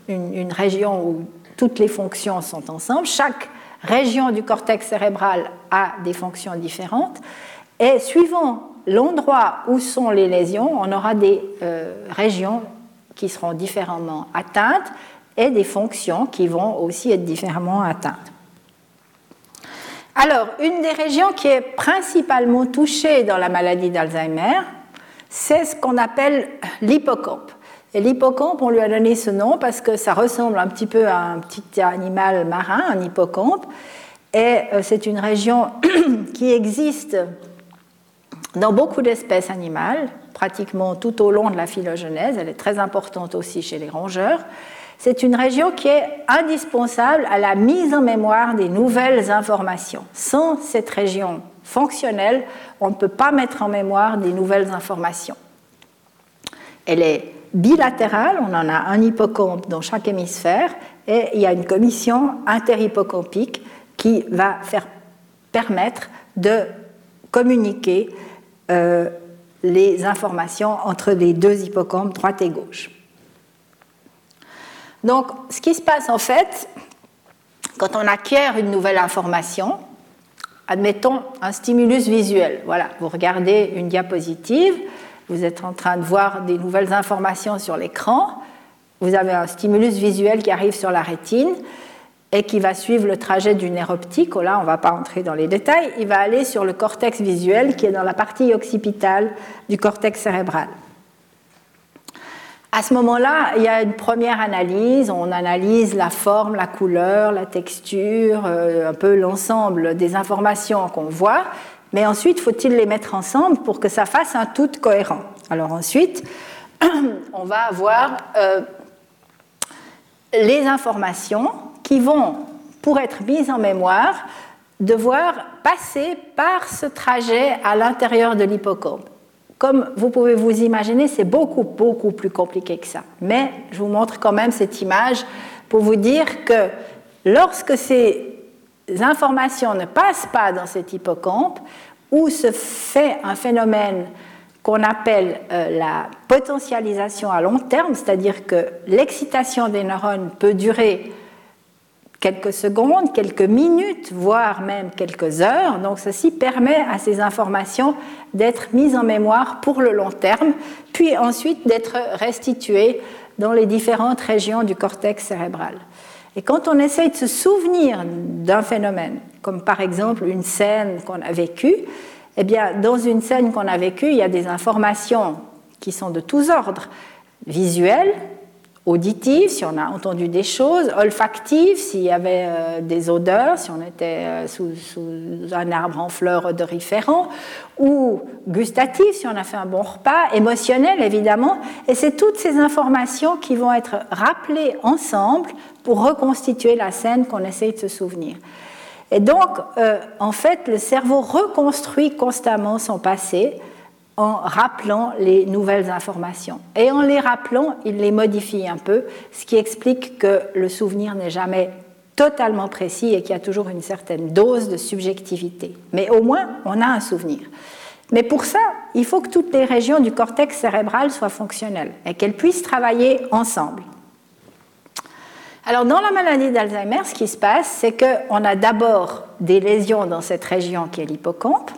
une, région où toutes les fonctions sont ensemble. Chaque région du cortex cérébral a des fonctions différentes. Et suivant l'endroit où sont les lésions, on aura des euh, régions qui seront différemment atteintes et des fonctions qui vont aussi être différemment atteintes. Alors, une des régions qui est principalement touchée dans la maladie d'Alzheimer, c'est ce qu'on appelle l'hippocampe. Et l'hippocampe, on lui a donné ce nom parce que ça ressemble un petit peu à un petit animal marin, un hippocampe. Et euh, c'est une région qui existe dans beaucoup d'espèces animales, pratiquement tout au long de la phylogenèse. Elle est très importante aussi chez les rongeurs. C'est une région qui est indispensable à la mise en mémoire des nouvelles informations. Sans cette région fonctionnelle, on ne peut pas mettre en mémoire des nouvelles informations. Elle est bilatérale, on en a un hippocampe dans chaque hémisphère, et il y a une commission interhippocampique qui va permettre de communiquer euh, les informations entre les deux hippocampes, droite et gauche. Donc, ce qui se passe en fait, quand on acquiert une nouvelle information, admettons un stimulus visuel. Voilà, vous regardez une diapositive, vous êtes en train de voir des nouvelles informations sur l'écran, vous avez un stimulus visuel qui arrive sur la rétine et qui va suivre le trajet du nerf optique. Oh là, on ne va pas entrer dans les détails. Il va aller sur le cortex visuel qui est dans la partie occipitale du cortex cérébral. À ce moment-là, il y a une première analyse. On analyse la forme, la couleur, la texture, euh, un peu l'ensemble des informations qu'on voit. Mais ensuite, faut-il les mettre ensemble pour que ça fasse un tout cohérent? Alors ensuite, on va avoir euh, les informations qui vont, pour être mises en mémoire, devoir passer par ce trajet à l'intérieur de l'hippocampe. Comme vous pouvez vous imaginer, c'est beaucoup, beaucoup plus compliqué que ça. Mais je vous montre quand même cette image pour vous dire que lorsque ces informations ne passent pas dans cet hippocampe, où se fait un phénomène qu'on appelle euh, la potentialisation à long terme, c'est-à-dire que l'excitation des neurones peut durer quelques secondes, quelques minutes, voire même quelques heures. Donc ceci permet à ces informations d'être mises en mémoire pour le long terme, puis ensuite d'être restituées dans les différentes régions du cortex cérébral. Et quand on essaye de se souvenir d'un phénomène, comme par exemple une scène qu'on a vécue, eh bien, dans une scène qu'on a vécue, il y a des informations qui sont de tous ordres, visuelles, auditive, si on a entendu des choses, olfactive, s'il y avait euh, des odeurs, si on était euh, sous, un arbre en fleurs odoriférant, ou gustative, si on a fait un bon repas, émotionnel évidemment. Et c'est toutes ces informations qui vont être rappelées ensemble pour reconstituer la scène qu'on essaye de se souvenir. Et donc, euh, en fait, le cerveau reconstruit constamment son passé en rappelant les nouvelles informations. Et en les rappelant, il les modifie un peu, ce qui explique que le souvenir n'est jamais totalement précis et qu'il y a toujours une certaine dose de subjectivité. Mais au moins, on a un souvenir. Mais pour ça, il faut que toutes les régions du cortex cérébral soient fonctionnelles et qu'elles puissent travailler ensemble. Alors, dans la maladie d'Alzheimer, ce qui se passe, c'est qu'on a d'abord des lésions dans cette région qui est l'hippocampe,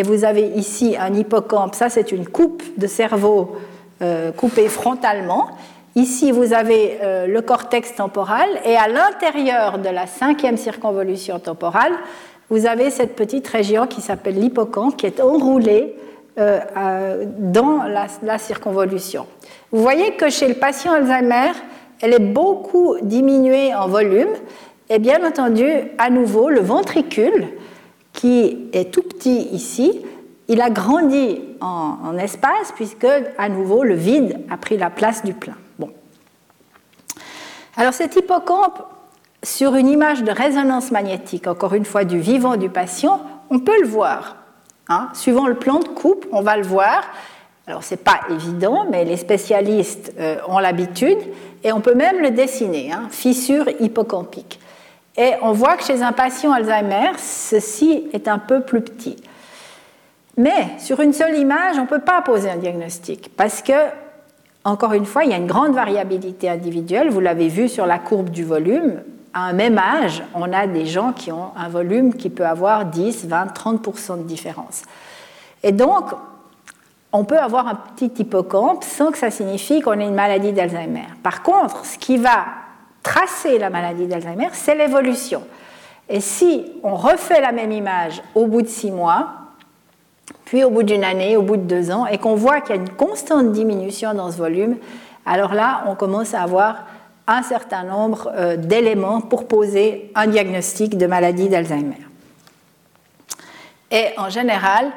et vous avez ici un hippocampe, ça c'est une coupe de cerveau euh, coupée frontalement. Ici, vous avez euh, le cortex temporal et à l'intérieur de la cinquième circonvolution temporale, vous avez cette petite région qui s'appelle l'hippocampe qui est enroulée euh, dans la, la, circonvolution. Vous voyez que chez le patient Alzheimer, elle est beaucoup diminuée en volume et bien entendu, à nouveau, le ventricule qui est tout petit ici, il a grandi en, espace puisque, à nouveau, le vide a pris la place du plein. Bon. Alors cet hippocampe, sur une image de résonance magnétique, encore une fois du vivant du patient, on peut le voir. Hein. Suivant le plan de coupe, on va le voir. Alors c'est pas évident, mais les spécialistes euh, ont l'habitude et on peut même le dessiner, hein, fissure hippocampique. Et on voit que chez un patient Alzheimer, ceci est un peu plus petit. Mais sur une seule image, on ne peut pas poser un diagnostic parce que, encore une fois, il y a une grande variabilité individuelle. Vous l'avez vu sur la courbe du volume. À un même âge, on a des gens qui ont un volume qui peut avoir 10, 20, 30% de différence. Et donc, on peut avoir un petit hippocampe sans que ça signifie qu'on ait une maladie d'Alzheimer. Par contre, ce qui va tracer la maladie d'Alzheimer, c'est l'évolution. Et si on refait la même image au bout de six mois, puis au bout d'une année, au bout de deux ans, et qu'on voit qu'il y a une constante diminution dans ce volume, alors là, on commence à avoir un certain nombre euh, d'éléments pour poser un diagnostic de maladie d'Alzheimer. Et en général,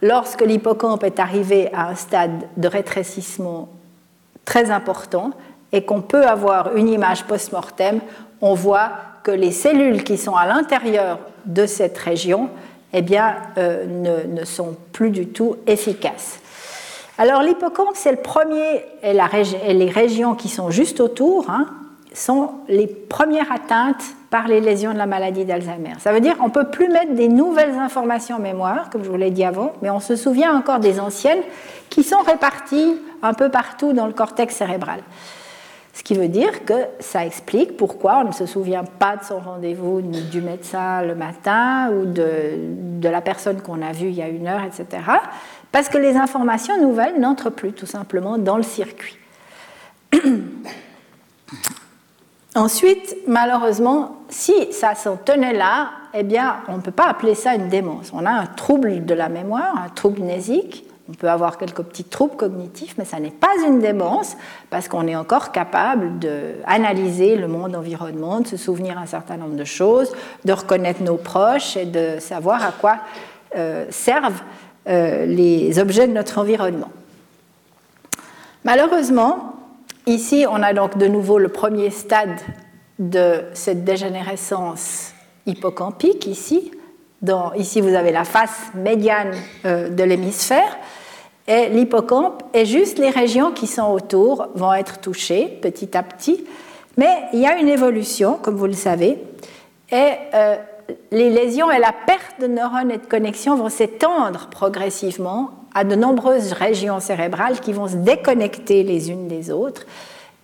lorsque l'hippocampe est arrivé à un stade de rétrécissement très important, et qu'on peut avoir une image post-mortem, on voit que les cellules qui sont à l'intérieur de cette région eh bien, euh, ne, sont plus du tout efficaces. Alors l'hippocampe, c'est le premier, et, les régions qui sont juste autour hein, sont les premières atteintes par les lésions de la maladie d'Alzheimer. Ça veut dire qu'on ne peut plus mettre des nouvelles informations en mémoire, comme je vous l'ai dit avant, mais on se souvient encore des anciennes qui sont réparties un peu partout dans le cortex cérébral. Ce qui veut dire que ça explique pourquoi on ne se souvient pas de son rendez-vous du médecin le matin ou de, la personne qu'on a vue il y a une heure, etc. Parce que les informations nouvelles n'entrent plus tout simplement dans le circuit. Ensuite, malheureusement, si ça s'en tenait là, eh bien, on ne peut pas appeler ça une démence. On a un trouble de la mémoire, un trouble nésique, on peut avoir quelques petits troubles cognitifs, mais ça n'est pas une démence parce qu'on est encore capable d'analyser le monde environnement, de se souvenir un certain nombre de choses, de reconnaître nos proches et de savoir à quoi euh, servent euh, les objets de notre environnement. Malheureusement, ici, on a donc de nouveau le premier stade de cette dégénérescence hippocampique, ici. ici, vous avez la face médiane euh, de l'hémisphère. Et l'hippocampe, et juste les régions qui sont autour vont être touchées petit à petit. Mais il y a une évolution, comme vous le savez, et euh, les lésions et la perte de neurones et de connexions vont s'étendre progressivement à de nombreuses régions cérébrales qui vont se déconnecter les unes des autres.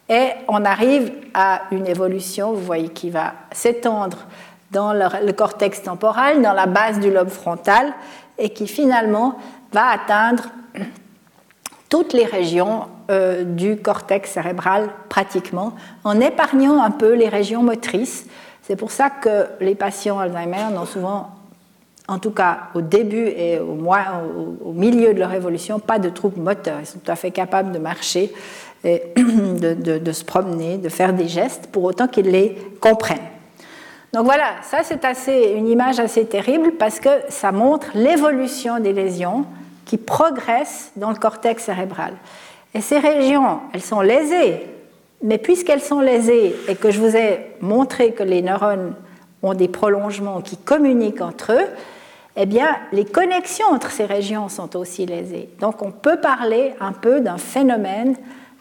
Et on arrive à une évolution, vous voyez, qui va s'étendre dans le, cortex temporal, dans la base du lobe frontal, et qui finalement va atteindre toutes les régions euh, du cortex cérébral pratiquement, en épargnant un peu les régions motrices. C'est pour ça que les patients Alzheimer n'ont souvent, en tout cas au début et au, au, milieu de leur évolution, pas de troubles moteurs. Ils sont tout à fait capables de marcher, et de se promener, de faire des gestes, pour autant qu'ils les comprennent. Donc voilà, ça c'est assez, une image assez terrible parce que ça montre l'évolution des lésions qui progressent dans le cortex cérébral. Et ces régions, elles sont lésées, mais puisqu'elles sont lésées et que je vous ai montré que les neurones ont des prolongements qui communiquent entre eux, eh bien, les connexions entre ces régions sont aussi lésées. Donc, on peut parler un peu d'un phénomène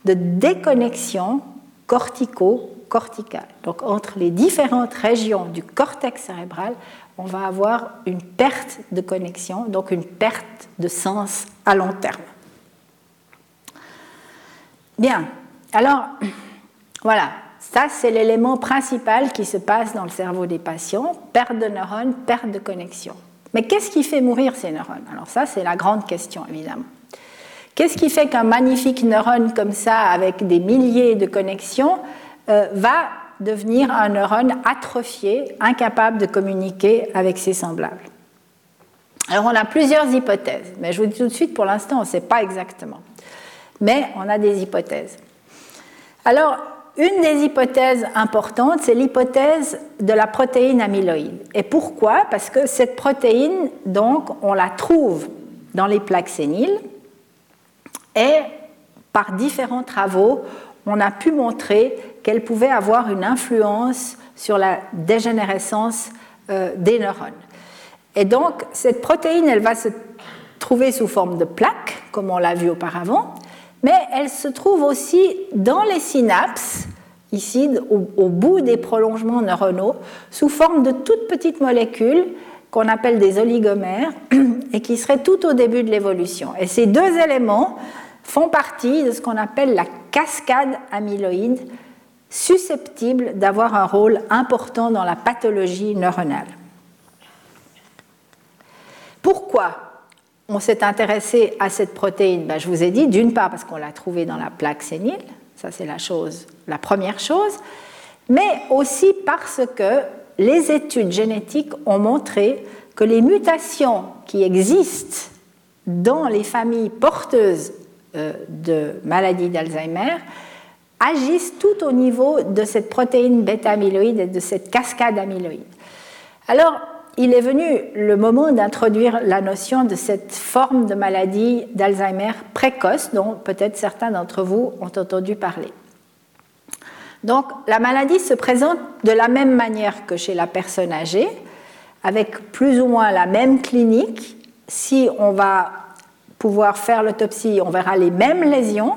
de déconnexion cortico corticale. Donc entre les différentes régions du cortex cérébral, on va avoir une perte de connexion, donc une perte de sens à long terme. Bien, alors voilà, ça c'est l'élément principal qui se passe dans le cerveau des patients, perte de neurones, perte de connexion. Mais qu'est-ce qui fait mourir ces neurones? Alors ça c'est la grande question évidemment. Qu'est-ce qui fait qu'un magnifique neurone comme ça, avec des milliers de connexions, va devenir un neurone atrophié, incapable de communiquer avec ses semblables. Alors on a plusieurs hypothèses, mais je vous dis tout de suite, pour l'instant on ne sait pas exactement. Mais on a des hypothèses. Alors, une des hypothèses importantes, c'est l'hypothèse de la protéine amyloïde. Et pourquoi? Parce que cette protéine, donc, on la trouve dans les plaques séniles et par différents travaux, on a pu montrer qu'elle pouvait avoir une influence sur la dégénérescence euh, des neurones. Et donc, cette protéine, elle va se trouver sous forme de plaques, comme on l'a vu auparavant, mais elle se trouve aussi dans les synapses, ici au, bout des prolongements neuronaux, sous forme de toutes petites molécules qu'on appelle des oligomères et qui seraient tout au début de l'évolution. Et ces deux éléments font partie de ce qu'on appelle la cascade amyloïde, susceptible d'avoir un rôle important dans la pathologie neuronale. Pourquoi on s'est intéressé à cette protéine? Ben, Je vous ai dit, d'une part parce qu'on l'a trouvée dans la plaque sénile, ça c'est la, chose, la première chose, mais aussi parce que les études génétiques ont montré que les mutations qui existent dans les familles porteuses euh, de maladie d'Alzheimer agissent tout au niveau de cette protéine bêta-amyloïde et de cette cascade amyloïde. Alors, il est venu le moment d'introduire la notion de cette forme de maladie d'Alzheimer précoce dont peut-être certains d'entre vous ont entendu parler. Donc la maladie se présente de la même manière que chez la personne âgée, avec plus ou moins la même clinique. Si on va pouvoir faire l'autopsie, on verra les mêmes lésions.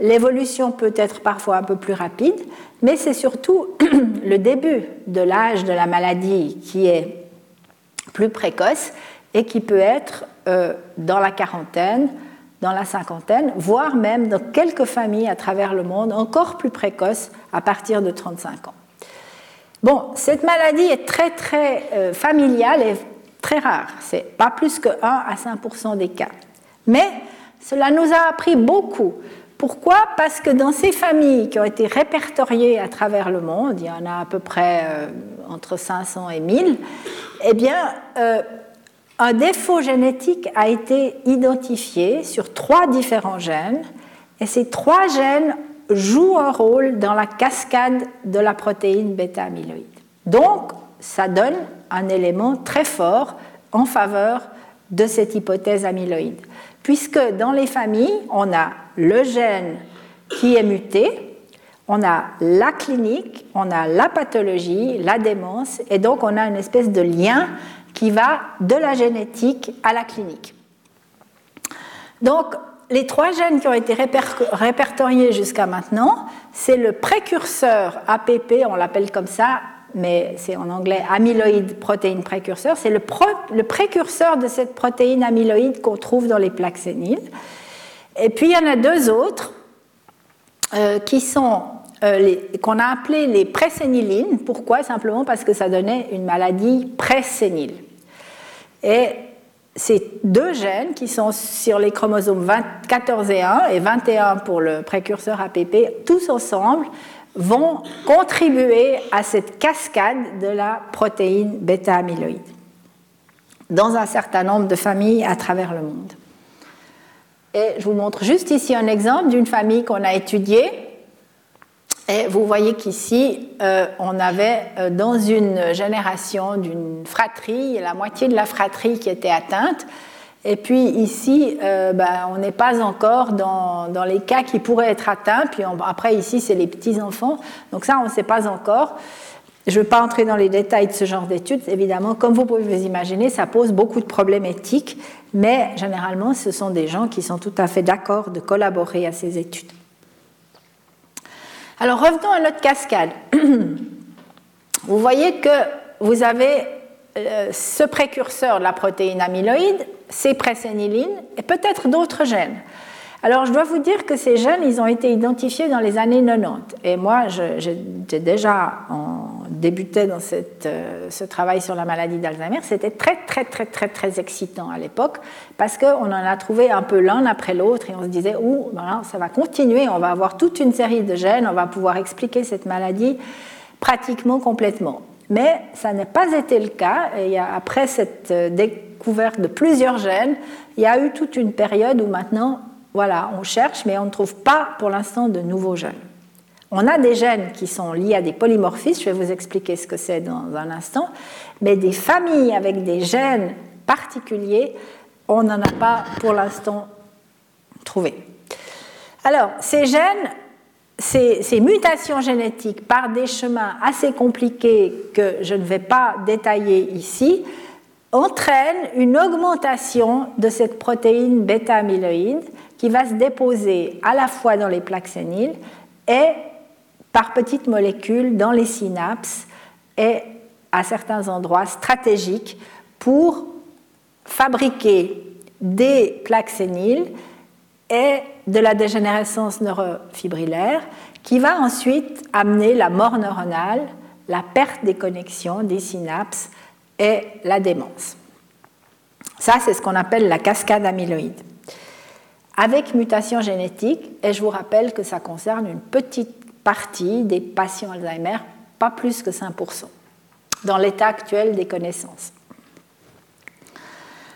L'évolution peut être parfois un peu plus rapide, mais c'est surtout le début de l'âge de la maladie qui est plus précoce et qui peut être euh, dans la quarantaine, dans la cinquantaine, voire même dans quelques familles à travers le monde encore plus précoce à partir de 35 ans. Bon, cette maladie est très très euh, familiale et très rare. C'est pas plus que 1 à 5% des cas. Mais cela nous a appris beaucoup. Pourquoi Parce que dans ces familles qui ont été répertoriées à travers le monde, il y en a à peu près euh, entre 500 et 1000, eh bien, euh, un défaut génétique a été identifié sur trois différents gènes, et ces trois gènes jouent un rôle dans la cascade de la protéine bêta-amyloïde. Donc, ça donne un élément très fort en faveur de cette hypothèse amyloïde puisque dans les familles, on a le gène qui est muté, on a la clinique, on a la pathologie, la démence, et donc on a une espèce de lien qui va de la génétique à la clinique. Donc, les trois gènes qui ont été répertoriés jusqu'à maintenant, c'est le précurseur APP, on l'appelle comme ça, mais c'est en anglais amyloïde protéine précurseur, c'est le, précurseur de cette protéine amyloïde qu'on trouve dans les plaques séniles. Et puis il y en a deux autres euh, qui sont euh, qu'on a appelés les présénilines. Pourquoi? Simplement parce que ça donnait une maladie présénile. Et ces deux gènes qui sont sur les chromosomes 14 et 1 et 21 pour le précurseur APP, tous ensemble vont contribuer à cette cascade de la protéine bêta-amyloïde dans un certain nombre de familles à travers le monde. Et je vous montre juste ici un exemple d'une famille qu'on a étudiée. Et vous voyez qu'ici, euh, on avait euh, dans une génération d'une fratrie, la moitié de la fratrie qui était atteinte. Et puis ici, euh, ben, on n'est pas encore dans, les cas qui pourraient être atteints. Puis après, ici, c'est les petits-enfants. Donc ça, on ne sait pas encore. Je ne vais pas entrer dans les détails de ce genre d'études. Évidemment, comme vous pouvez vous imaginer, ça pose beaucoup de problèmes éthiques. Mais généralement, ce sont des gens qui sont tout à fait d'accord de collaborer à ces études. Alors revenons à notre cascade. Vous voyez que vous avez euh, ce précurseur de la protéine amyloïde, ces présénilines et peut-être d'autres gènes. Alors je dois vous dire que ces gènes, ils ont été identifiés dans les années 90. Et moi, j'ai déjà débuté dans euh, ce travail sur la maladie d'Alzheimer. C'était très, très, très, très, très excitant à l'époque parce qu'on en a trouvé un peu l'un après l'autre et on se disait, ouh, ben ça va continuer, on va avoir toute une série de gènes, on va pouvoir expliquer cette maladie pratiquement complètement. Mais ça n'a pas été le cas. Et après cette euh, découverte de plusieurs gènes, il y a eu toute une période où maintenant voilà, on cherche, mais on ne trouve pas pour l'instant de nouveaux gènes. On a des gènes qui sont liés à des polymorphismes, je vais vous expliquer ce que c'est dans un instant, mais des familles avec des gènes particuliers, on n'en a pas pour l'instant trouvé. Alors, ces gènes, ces, ces, mutations génétiques par des chemins assez compliqués que je ne vais pas détailler ici, entraînent une augmentation de cette protéine bêta-amyloïde qui va se déposer à la fois dans les plaques séniles et par petites molécules dans les synapses et à certains endroits stratégiques pour fabriquer des plaques séniles et de la dégénérescence neurofibrillaire qui va ensuite amener la mort neuronale, la perte des connexions des synapses et la démence. Ça, c'est ce qu'on appelle la cascade amyloïde avec mutation génétique, et je vous rappelle que ça concerne une petite partie des patients Alzheimer, pas plus que 5%, dans l'état actuel des connaissances.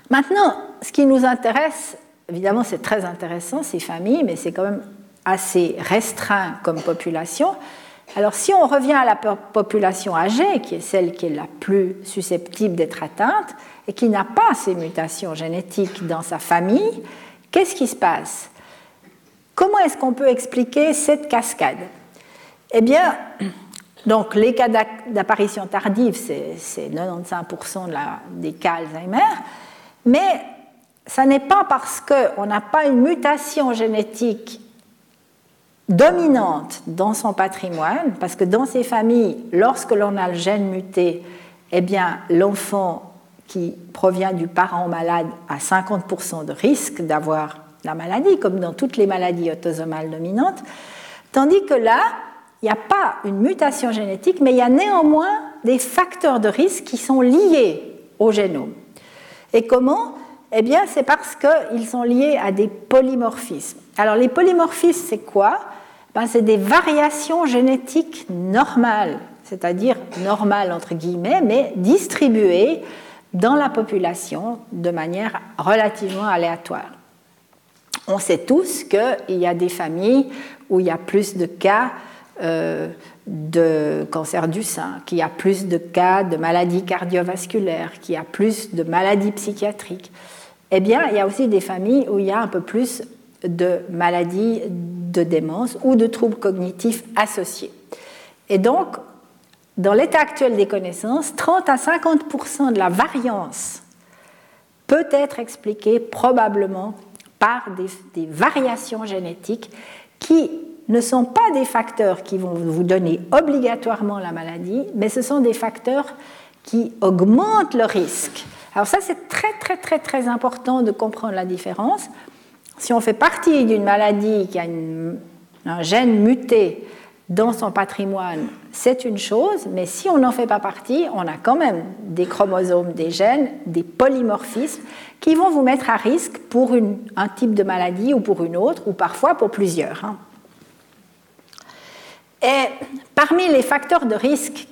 Maintenant, ce qui nous intéresse, évidemment c'est très intéressant, ces familles, mais c'est quand même assez restreint comme population. Alors si on revient à la population âgée, qui est celle qui est la plus susceptible d'être atteinte, et qui n'a pas ces mutations génétiques dans sa famille, Qu'est-ce qui se passe? Comment est-ce qu'on peut expliquer cette cascade? Eh bien, donc les cas d'apparition tardive, c'est 95% des cas Alzheimer, mais ça n'est pas parce qu'on n'a pas une mutation génétique dominante dans son patrimoine, parce que dans ces familles, lorsque l'on a le gène muté, eh bien l'enfant qui provient du parent malade a 50% de risque d'avoir la maladie, comme dans toutes les maladies autosomales dominantes, tandis que là, il n'y a pas une mutation génétique, mais il y a néanmoins des facteurs de risque qui sont liés au génome. Et comment? Eh bien, c'est parce qu'ils sont liés à des polymorphismes. Alors, les polymorphismes, c'est quoi? Ben, C'est des variations génétiques normales, c'est-à-dire normales entre guillemets, mais distribuées dans la population de manière relativement aléatoire. On sait tous qu'il y a des familles où il y a plus de cas euh, de cancer du sein, qu'il y a plus de cas de maladies cardiovasculaires, qu'il y a plus de maladies psychiatriques. Eh bien, il y a aussi des familles où il y a un peu plus de maladies de démence ou de troubles cognitifs associés. Et donc, dans l'état actuel des connaissances, 30 à 50% de la variance peut être expliquée probablement par des, variations génétiques qui ne sont pas des facteurs qui vont vous donner obligatoirement la maladie, mais ce sont des facteurs qui augmentent le risque. Alors ça, c'est très très très très important de comprendre la différence. Si on fait partie d'une maladie qui a un gène muté dans son patrimoine, c'est une chose, mais si on n'en fait pas partie, on a quand même des chromosomes, des gènes, des polymorphismes qui vont vous mettre à risque pour un type de maladie ou pour une autre, ou parfois pour plusieurs. Hein. Et parmi les facteurs de risque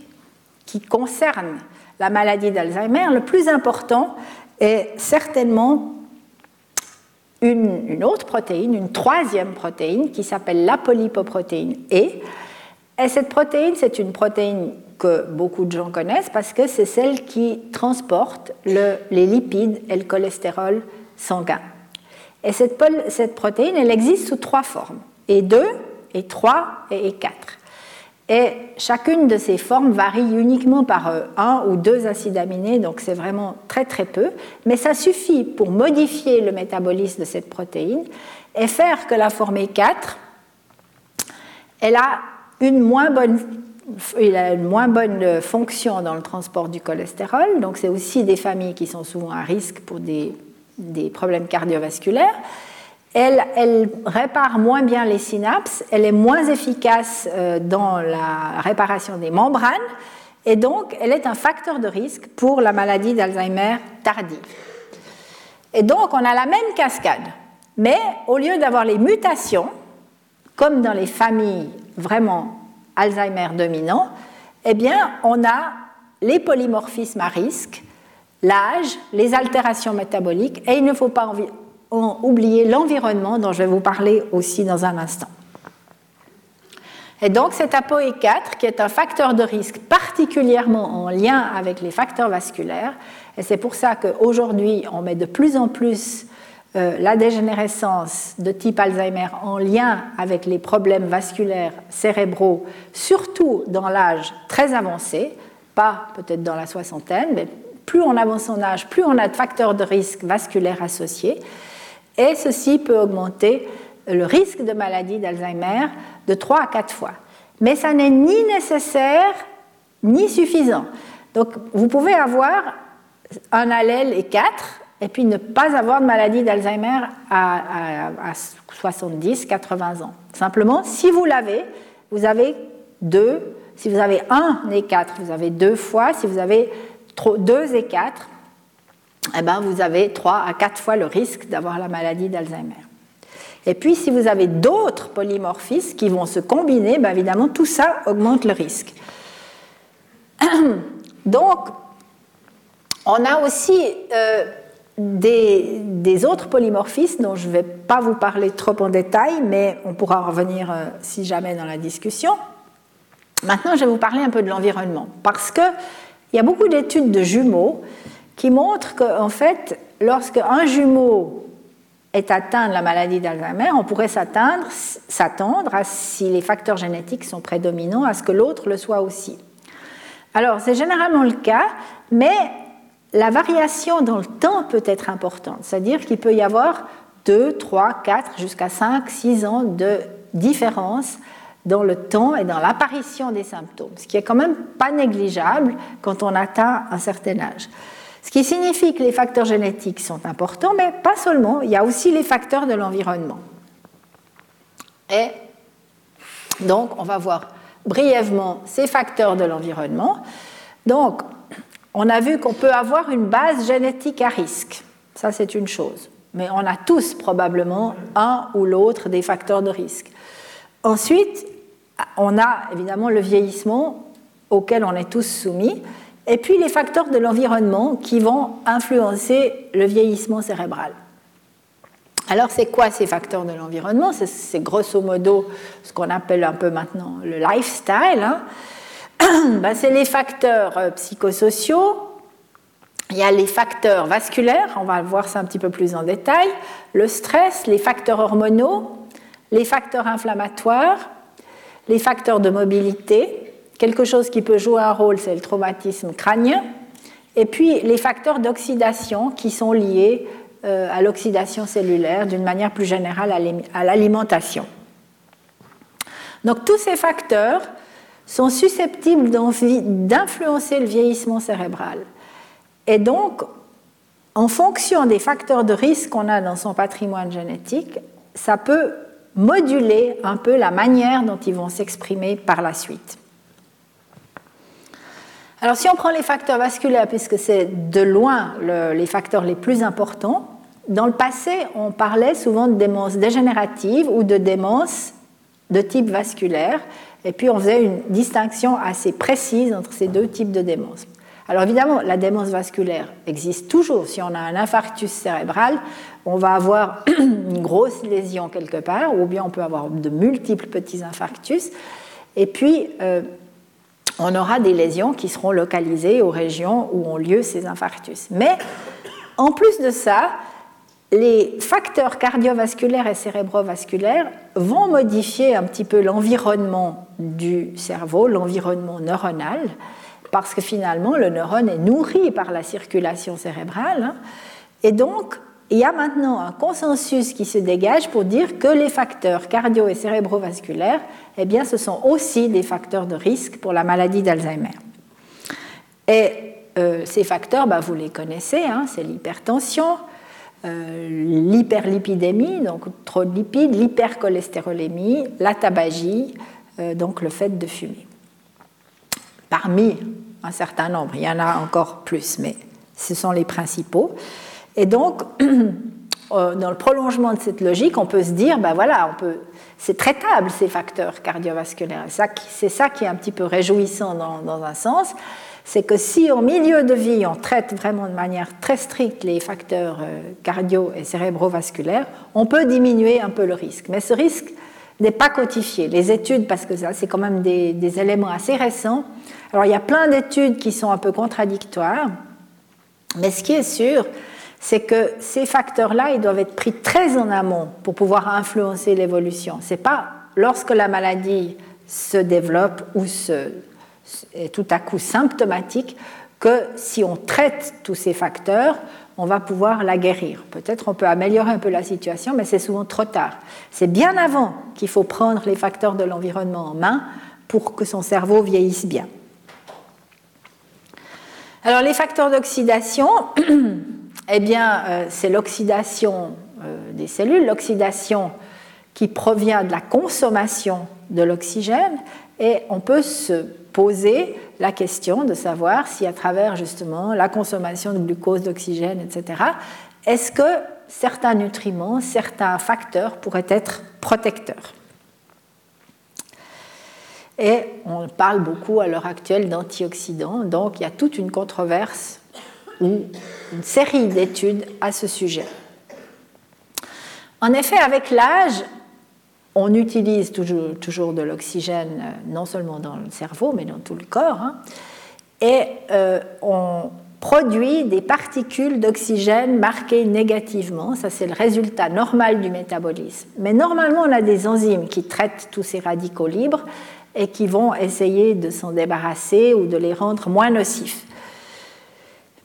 qui concernent la maladie d'Alzheimer, le plus important est certainement une, autre protéine, une troisième protéine qui s'appelle l'apolipoprotéine E. Et cette protéine, c'est une protéine que beaucoup de gens connaissent parce que c'est celle qui transporte les lipides et le cholestérol sanguin. Et cette, cette protéine, elle existe sous trois formes, E2, E3 et E4. Et chacune de ces formes varie uniquement par euh, un ou deux acides aminés, donc c'est vraiment très très peu, mais ça suffit pour modifier le métabolisme de cette protéine et faire que la forme E4, elle a une moins bonne a une moins bonne fonction dans le transport du cholestérol, donc c'est aussi des familles qui sont souvent à risque pour des problèmes cardiovasculaires. Elle, répare moins bien les synapses, elle est moins efficace euh, dans la réparation des membranes, et donc elle est un facteur de risque pour la maladie d'Alzheimer tardive. Et donc on a la même cascade, mais au lieu d'avoir les mutations, comme dans les familles vraiment Alzheimer dominant, eh bien on a les polymorphismes à risque, l'âge, les altérations métaboliques, et il ne faut pas ont oublié l'environnement dont je vais vous parler aussi dans un instant. Et donc cet ApoE4, qui est un facteur de risque particulièrement en lien avec les facteurs vasculaires, et c'est pour ça qu'aujourd'hui on met de plus en plus euh, la dégénérescence de type Alzheimer en lien avec les problèmes vasculaires cérébraux, surtout dans l'âge très avancé, pas peut-être dans la soixantaine, mais plus on avance en âge, plus on a de facteurs de risque vasculaires associés et ceci peut augmenter le risque de maladie d'Alzheimer de 3 à 4 fois. Mais ça n'est ni nécessaire ni suffisant. Donc vous pouvez avoir un allèle et 4 et puis ne pas avoir de maladie d'Alzheimer à, à 70, 80 ans. Simplement, si vous l'avez, vous avez deux. Si vous avez un et 4, vous avez deux fois. Si vous avez deux et 4, eh ben, vous avez 3 à 4 fois le risque d'avoir la maladie d'Alzheimer. Et puis, si vous avez d'autres polymorphismes qui vont se combiner, ben, évidemment, tout ça augmente le risque. Donc, on a aussi euh, des, autres polymorphismes dont je ne vais pas vous parler trop en détail, mais on pourra revenir euh, si jamais dans la discussion. Maintenant, je vais vous parler un peu de l'environnement, parce qu'il y a beaucoup d'études de jumeaux qui montre qu'en fait, lorsque un jumeau est atteint de la maladie d'Alzheimer, on pourrait s'attendre à, si les facteurs génétiques sont prédominants, à ce que l'autre le soit aussi. Alors, c'est généralement le cas, mais la variation dans le temps peut être importante, c'est-à-dire qu'il peut y avoir 2, 3, 4, jusqu'à 5, 6 ans de différence dans le temps et dans l'apparition des symptômes, ce qui est quand même pas négligeable quand on atteint un certain âge. Ce qui signifie que les facteurs génétiques sont importants, mais pas seulement, il y a aussi les facteurs de l'environnement. Et donc, on va voir brièvement ces facteurs de l'environnement. Donc, on a vu qu'on peut avoir une base génétique à risque. Ça, c'est une chose. Mais on a tous probablement un ou l'autre des facteurs de risque. Ensuite, on a évidemment le vieillissement auquel on est tous soumis et puis les facteurs de l'environnement qui vont influencer le vieillissement cérébral. Alors c'est quoi ces facteurs de l'environnement? C'est grosso modo ce qu'on appelle un peu maintenant le lifestyle. Hein. Ben, c'est les facteurs euh, psychosociaux, il y a les facteurs vasculaires, on va voir ça un petit peu plus en détail, le stress, les facteurs hormonaux, les facteurs inflammatoires, les facteurs de mobilité, Quelque chose qui peut jouer un rôle, c'est le traumatisme crânien. Et puis les facteurs d'oxydation qui sont liés à l'oxydation cellulaire, d'une manière plus générale à l'alimentation. Donc tous ces facteurs sont susceptibles d'influencer le vieillissement cérébral. Et donc, en fonction des facteurs de risque qu'on a dans son patrimoine génétique, ça peut moduler un peu la manière dont ils vont s'exprimer par la suite. Alors si on prend les facteurs vasculaires, puisque c'est de loin les facteurs les plus importants, dans le passé, on parlait souvent de démence dégénérative ou de démence de type vasculaire, et puis on faisait une distinction assez précise entre ces deux types de démence. Alors évidemment, la démence vasculaire existe toujours. Si on a un infarctus cérébral, on va avoir une grosse lésion quelque part, ou bien on peut avoir de multiples petits infarctus. Et puis, euh, on aura des lésions qui seront localisées aux régions où ont lieu ces infarctus. Mais en plus de ça, les facteurs cardiovasculaires et cérébrovasculaires vont modifier un petit peu l'environnement du cerveau, l'environnement neuronal, parce que finalement, le neurone est nourri par la circulation cérébrale. Hein. Et donc, il y a maintenant un consensus qui se dégage pour dire que les facteurs cardio- et cérébrovasculaires, eh bien, ce sont aussi des facteurs de risque pour la maladie d'Alzheimer. Et euh, ces facteurs, bah, vous les connaissez, hein, c'est l'hypertension, euh, l'hyperlipidémie, donc trop de lipides, l'hypercholestérolémie, la tabagie, euh, donc le fait de fumer. Parmi un certain nombre, il y en a encore plus, mais ce sont les principaux. Et donc, euh, dans le prolongement de cette logique, on peut se dire, ben voilà, on peut, c'est traitable ces facteurs cardiovasculaires. C'est ça qui est un petit peu réjouissant dans, un sens c'est que si en milieu de vie on traite vraiment de manière très stricte les facteurs euh, cardio et cérébrovasculaires, on peut diminuer un peu le risque. Mais ce risque n'est pas quantifié. Les études, parce que ça c'est quand même des, éléments assez récents, alors il y a plein d'études qui sont un peu contradictoires, mais ce qui est sûr, c'est que ces facteurs-là, ils doivent être pris très en amont pour pouvoir influencer l'évolution. C'est pas lorsque la maladie se développe ou se est tout à coup symptomatique que si on traite tous ces facteurs, on va pouvoir la guérir. Peut-être on peut améliorer un peu la situation, mais c'est souvent trop tard. C'est bien avant qu'il faut prendre les facteurs de l'environnement en main pour que son cerveau vieillisse bien. Alors les facteurs d'oxydation, eh bien euh, c'est l'oxydation euh, des cellules, l'oxydation qui provient de la consommation de l'oxygène, et on peut se poser la question de savoir si à travers justement la consommation de glucose, d'oxygène, etc., est-ce que certains nutriments, certains facteurs pourraient être protecteurs? Et on parle beaucoup à l'heure actuelle d'antioxydants, donc il y a toute une controverse ou une série d'études à ce sujet. En effet, avec l'âge, on utilise toujours, toujours de l'oxygène, euh, non seulement dans le cerveau, mais dans tout le corps, hein. et euh, on produit des particules d'oxygène marquées négativement. Ça, c'est le résultat normal du métabolisme. Mais normalement, on a des enzymes qui traitent tous ces radicaux libres et qui vont essayer de s'en débarrasser ou de les rendre moins nocifs.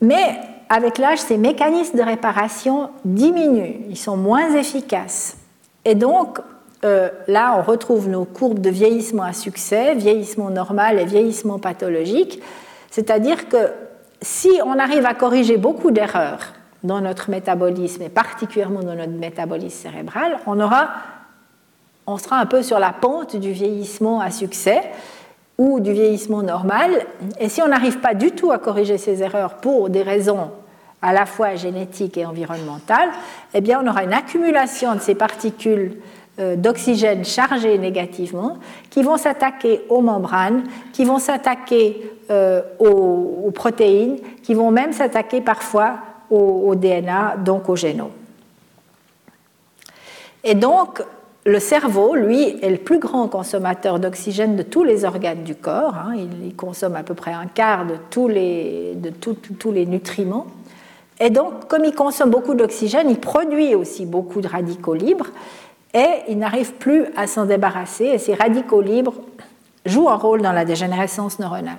Mais avec l'âge, ces mécanismes de réparation diminuent, ils sont moins efficaces. Et donc, euh, là, on retrouve nos courbes de vieillissement à succès, vieillissement normal et vieillissement pathologique. C'est-à-dire que si on arrive à corriger beaucoup d'erreurs dans notre métabolisme et particulièrement dans notre métabolisme cérébral, on, aura, on sera un peu sur la pente du vieillissement à succès ou du vieillissement normal. Et si on n'arrive pas du tout à corriger ces erreurs pour des raisons à la fois génétiques et environnementales, eh bien on aura une accumulation de ces particules euh, d'oxygène chargés négativement qui vont s'attaquer aux membranes, qui vont s'attaquer euh, aux, protéines, qui vont même s'attaquer parfois au, DNA, donc au génome. Et donc, le cerveau, lui, est le plus grand consommateur d'oxygène de tous les organes du corps. Hein. Il, consomme à peu près un quart de tous les, de tous les nutriments. Et donc, comme il consomme beaucoup d'oxygène, il produit aussi beaucoup de radicaux libres et il n'arrive plus à s'en débarrasser et ces radicaux libres jouent un rôle dans la dégénérescence neuronale.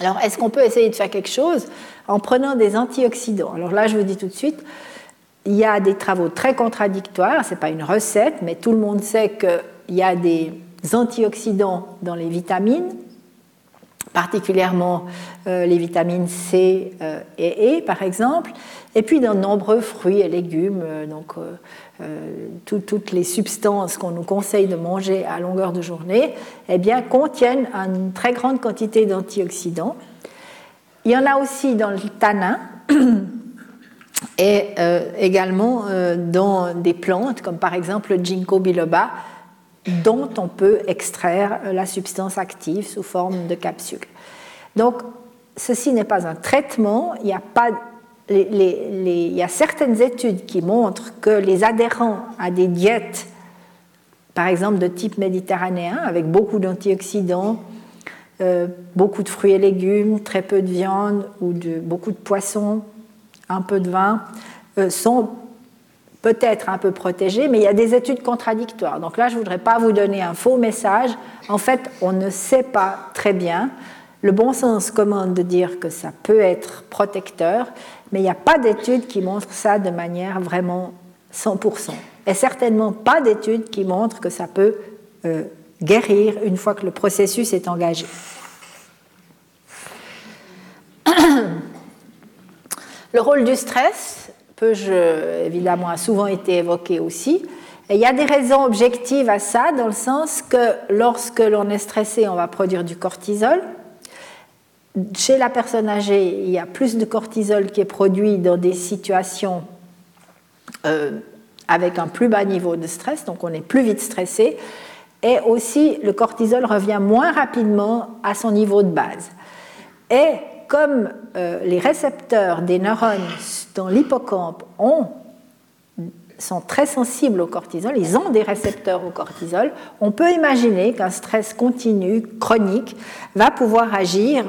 Alors, est-ce qu'on peut essayer de faire quelque chose en prenant des antioxydants? Alors là, je vous dis tout de suite, il y a des travaux très contradictoires, ce n'est pas une recette, mais tout le monde sait qu'il y a des antioxydants dans les vitamines, particulièrement euh, les vitamines C euh, et E par exemple, et puis dans de nombreux fruits et légumes, euh, donc toutes les substances qu'on nous conseille de manger à longueur de journée, eh bien, contiennent une très grande quantité d'antioxydants. Il y en a aussi dans le tanin et également dans des plantes comme par exemple le ginkgo biloba, dont on peut extraire la substance active sous forme de capsules. Donc, ceci n'est pas un traitement, il y a pas il y a certaines études qui montrent que les adhérents à des diètes, par exemple de type méditerranéen, avec beaucoup d'antioxydants, euh, beaucoup de fruits et légumes, très peu de viande ou de, beaucoup de poissons, un peu de vin, euh, sont peut-être un peu protégé, mais il y a des études contradictoires. Donc là, je ne voudrais pas vous donner un faux message. En fait, on ne sait pas très bien. Le bon sens commande de dire que ça peut être protecteur, mais il n'y a pas d'études qui montrent ça de manière vraiment 100%. Et certainement pas d'études qui montrent que ça peut euh, guérir une fois que le processus est engagé. Le rôle du stress, évidemment, a souvent été évoqué aussi. il y a des raisons objectives à ça, dans le sens que lorsque l'on est stressé, on va produire du cortisol. Chez la personne âgée, il y a plus de cortisol qui est produit dans des situations euh, avec un plus bas niveau de stress, donc on est plus vite stressé. Et aussi, le cortisol revient moins rapidement à son niveau de base. Et comme euh, les récepteurs des neurones dans l'hippocampe sont très sensibles au cortisol, ils ont des récepteurs au cortisol, on peut imaginer qu'un stress continu, chronique, va pouvoir agir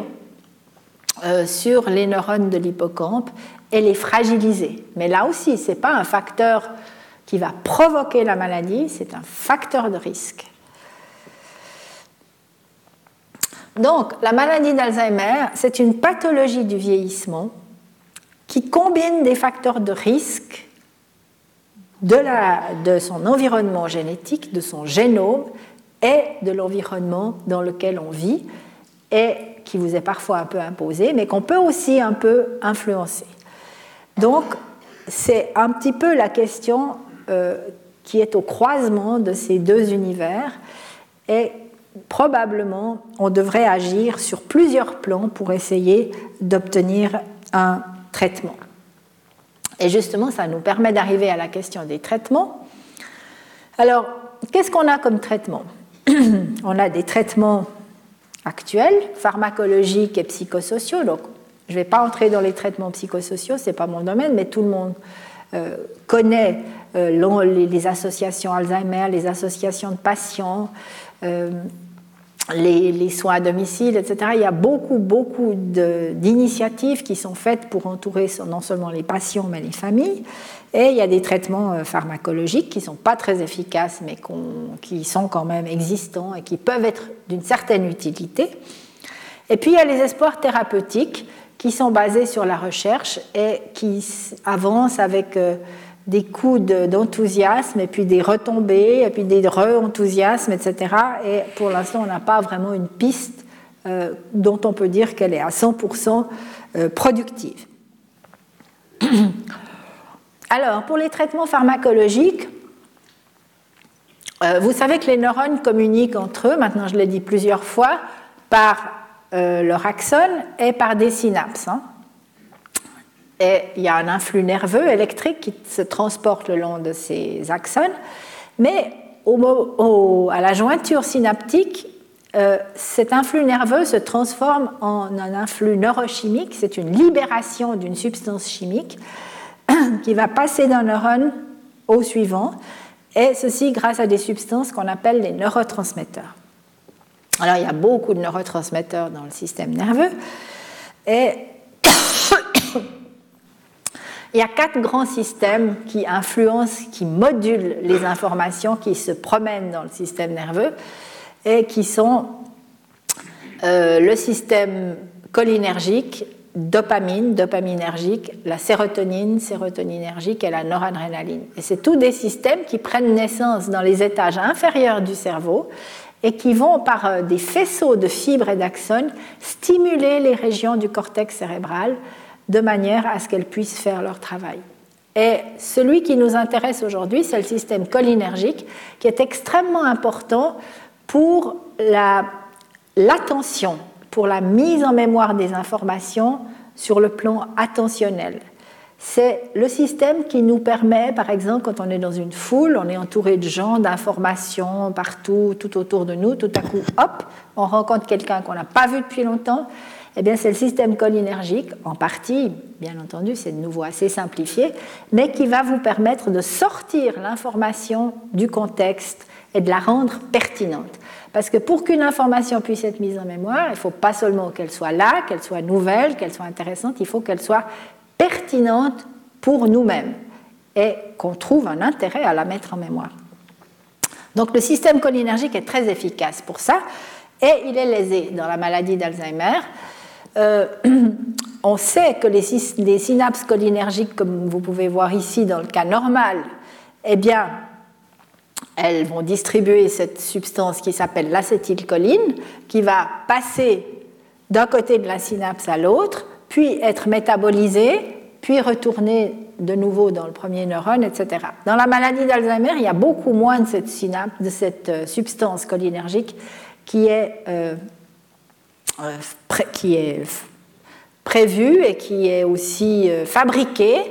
euh, sur les neurones de l'hippocampe et les fragiliser. Mais là aussi, ce n'est pas un facteur qui va provoquer la maladie, c'est un facteur de risque. Donc, la maladie d'Alzheimer, c'est une pathologie du vieillissement qui combine des facteurs de risque de, son environnement génétique, de son génome et de l'environnement dans lequel on vit et qui vous est parfois un peu imposé, mais qu'on peut aussi un peu influencer. Donc, c'est un petit peu la question euh, qui est au croisement de ces deux univers et probablement on devrait agir sur plusieurs plans pour essayer d'obtenir un traitement. Et justement, ça nous permet d'arriver à la question des traitements. Alors, qu'est-ce qu'on a comme traitement? On a des traitements actuels, pharmacologiques et psychosociaux. Donc, je ne vais pas entrer dans les traitements psychosociaux, ce n'est pas mon domaine, mais tout le monde euh, connaît euh, les, associations Alzheimer, les associations de patients, euh, les, soins à domicile, etc. Il y a beaucoup, beaucoup d'initiatives qui sont faites pour entourer non seulement les patients, mais les familles. Et il y a des traitements euh, pharmacologiques qui ne sont pas très efficaces, mais qui sont quand même existants et qui peuvent être d'une certaine utilité. Et puis il y a les espoirs thérapeutiques qui sont basés sur la recherche et qui avancent avec des coups d'enthousiasme et puis des retombées et puis des re-enthousiasmes, etc. Et pour l'instant, on n'a pas vraiment une piste euh, dont on peut dire qu'elle est à 100% euh, productive. Alors, pour les traitements pharmacologiques, euh, vous savez que les neurones communiquent entre eux, maintenant je l'ai dit plusieurs fois, par leur axone et par des synapses. Hein il y a un influx nerveux électrique qui se transporte le long de ces axones, mais à la jointure synaptique, euh, cet influx nerveux se transforme en un influx neurochimique, c'est une libération d'une substance chimique qui va passer d'un neurone au suivant, et ceci grâce à des substances qu'on appelle les neurotransmetteurs. Alors il y a beaucoup de neurotransmetteurs dans le système nerveux, et il y a quatre grands systèmes qui influencent, qui modulent les informations qui se promènent dans le système nerveux et qui sont euh, le système cholinergique, dopamine, dopaminergique, la sérotonine, sérotoninergique et la noradrénaline. Et c'est tous des systèmes qui prennent naissance dans les étages inférieurs du cerveau et qui vont, par euh, des faisceaux de fibres et d'axones, stimuler les régions du cortex cérébral de manière à ce qu'elles puissent faire leur travail. Et celui qui nous intéresse aujourd'hui, c'est le système cholinergique, qui est extrêmement important pour l'attention, pour la mise en mémoire des informations sur le plan attentionnel. C'est le système qui nous permet, par exemple, quand on est dans une foule, on est entouré de gens, d'informations partout, tout autour de nous, tout à coup, hop, on rencontre quelqu'un qu'on n'a pas vu depuis longtemps. Eh bien, c'est le système cholinergique, en partie, bien entendu, c'est de nouveau assez simplifié, mais qui va vous permettre de sortir l'information du contexte et de la rendre pertinente. Parce que pour qu'une information puisse être mise en mémoire, il ne faut pas seulement qu'elle soit là, qu'elle soit nouvelle, qu'elle soit intéressante, il faut qu'elle soit pertinente pour nous-mêmes et qu'on trouve un intérêt à la mettre en mémoire. Donc le système cholinergique est très efficace pour ça et il est lésé dans la maladie d'Alzheimer. Euh, on sait que les, synapses cholinergiques, comme vous pouvez voir ici dans le cas normal, eh bien, elles vont distribuer cette substance qui s'appelle l'acétylcholine, qui va passer d'un côté de la synapse à l'autre, puis être métabolisée, puis retourner de nouveau dans le premier neurone, etc. Dans la maladie d'Alzheimer, il y a beaucoup moins de cette, synapse, de cette euh, substance cholinergique qui est, euh, qui est prévue et qui est aussi fabriquée.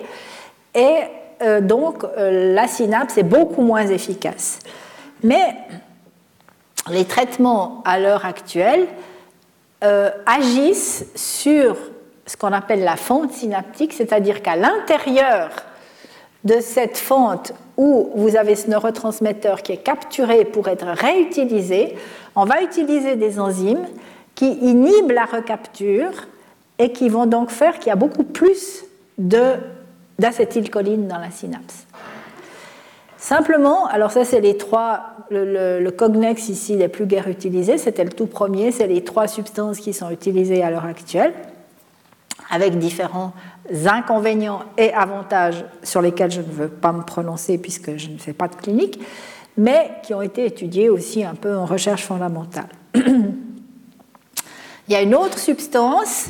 Et euh, donc euh, la synapse est beaucoup moins efficace. Mais les traitements à l'heure actuelle euh, agissent sur ce qu'on appelle la fente synaptique, c'est-à-dire qu'à l'intérieur de cette fente où vous avez ce neurotransmetteur qui est capturé pour être réutilisé, on va utiliser des enzymes qui inhibent la recapture et qui vont donc faire qu'il y a beaucoup plus d'acétylcholine dans la synapse. Simplement, alors ça c'est les trois, le, cognex ici les plus guère utilisés, c'était le tout premier, c'est les trois substances qui sont utilisées à l'heure actuelle, avec différents inconvénients et avantages sur lesquels je ne veux pas me prononcer puisque je ne fais pas de clinique, mais qui ont été étudiés aussi un peu en recherche fondamentale. Il y a une autre substance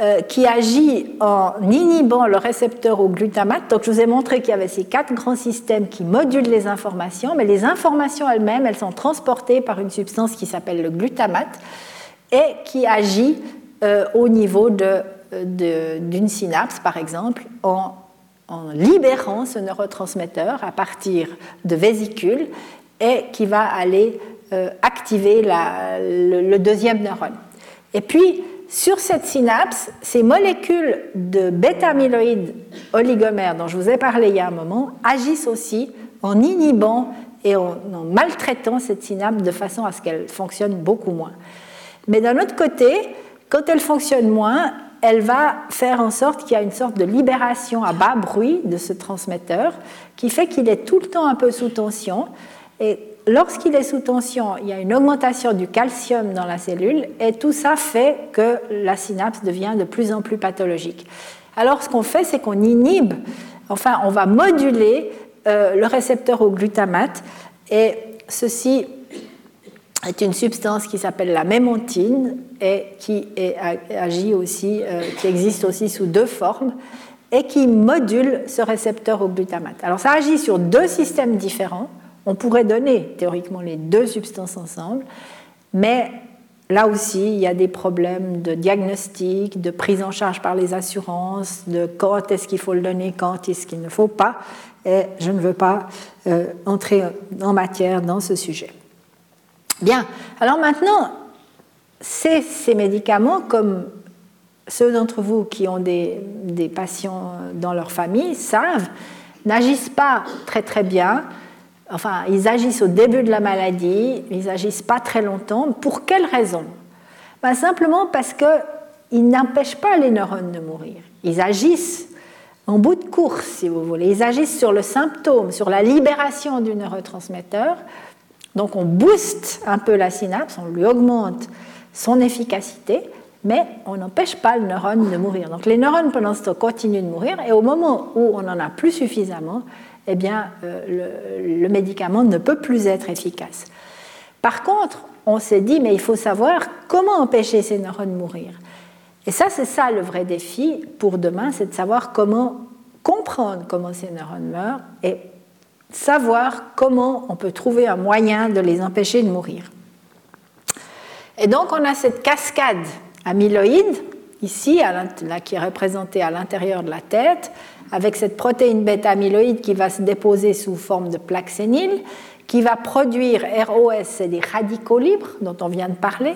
euh, qui agit en inhibant le récepteur au glutamate. Donc je vous ai montré qu'il y avait ces quatre grands systèmes qui modulent les informations, mais les informations elles-mêmes, elles sont transportées par une substance qui s'appelle le glutamate et qui agit euh, au niveau d'une synapse, par exemple, en, libérant ce neurotransmetteur à partir de vésicules et qui va aller euh, activer le, le, deuxième neurone. Et puis, sur cette synapse, ces molécules de bêta-amyloïdes oligomères dont je vous ai parlé il y a un moment agissent aussi en inhibant et en, maltraitant cette synapse de façon à ce qu'elle fonctionne beaucoup moins. Mais d'un autre côté, quand elle fonctionne moins, elle va faire en sorte qu'il y a une sorte de libération à bas bruit de ce transmetteur qui fait qu'il est tout le temps un peu sous tension. Et lorsqu'il est sous tension, il y a une augmentation du calcium dans la cellule et tout ça fait que la synapse devient de plus en plus pathologique. Alors ce qu'on fait, c'est qu'on inhibe, enfin on va moduler euh, le récepteur au glutamate et ceci est une substance qui s'appelle la mémontine et qui agit aussi, euh, qui existe aussi sous deux formes et qui module ce récepteur au glutamate. Alors ça agit sur deux systèmes différents on pourrait donner théoriquement les deux substances ensemble, mais là aussi, il y a des problèmes de diagnostic, de prise en charge par les assurances, de quand est-ce qu'il faut le donner, quand est-ce qu'il ne faut pas, et je ne veux pas euh, entrer en matière dans ce sujet. Bien, alors maintenant, ces, ces médicaments, comme ceux d'entre vous qui ont des patients dans leur famille savent, n'agissent pas très très bien enfin, ils agissent au début de la maladie, ils n'agissent pas très longtemps. Pour quelle raison? Ben, Simplement parce qu'ils n'empêchent pas les neurones de mourir. Ils agissent en bout de course, si vous voulez. Ils agissent sur le symptôme, sur la libération du neurotransmetteur. Donc on booste un peu la synapse, on lui augmente son efficacité, mais on n'empêche pas le neurone de mourir. Donc les neurones pendant ce temps continuent de mourir et au moment où on n'en a plus suffisamment, eh bien, euh, le, le, médicament ne peut plus être efficace. Par contre, on s'est dit, mais il faut savoir comment empêcher ces neurones de mourir. Et ça, c'est ça le vrai défi pour demain, c'est de savoir comment comprendre comment ces neurones meurent et savoir comment on peut trouver un moyen de les empêcher de mourir. Et donc, on a cette cascade amyloïde, ici, qui est représentée à l'intérieur de la tête, avec cette protéine bêta-amyloïde qui va se déposer sous forme de plaque sénile, qui va produire ROS, c'est des radicaux libres dont on vient de parler,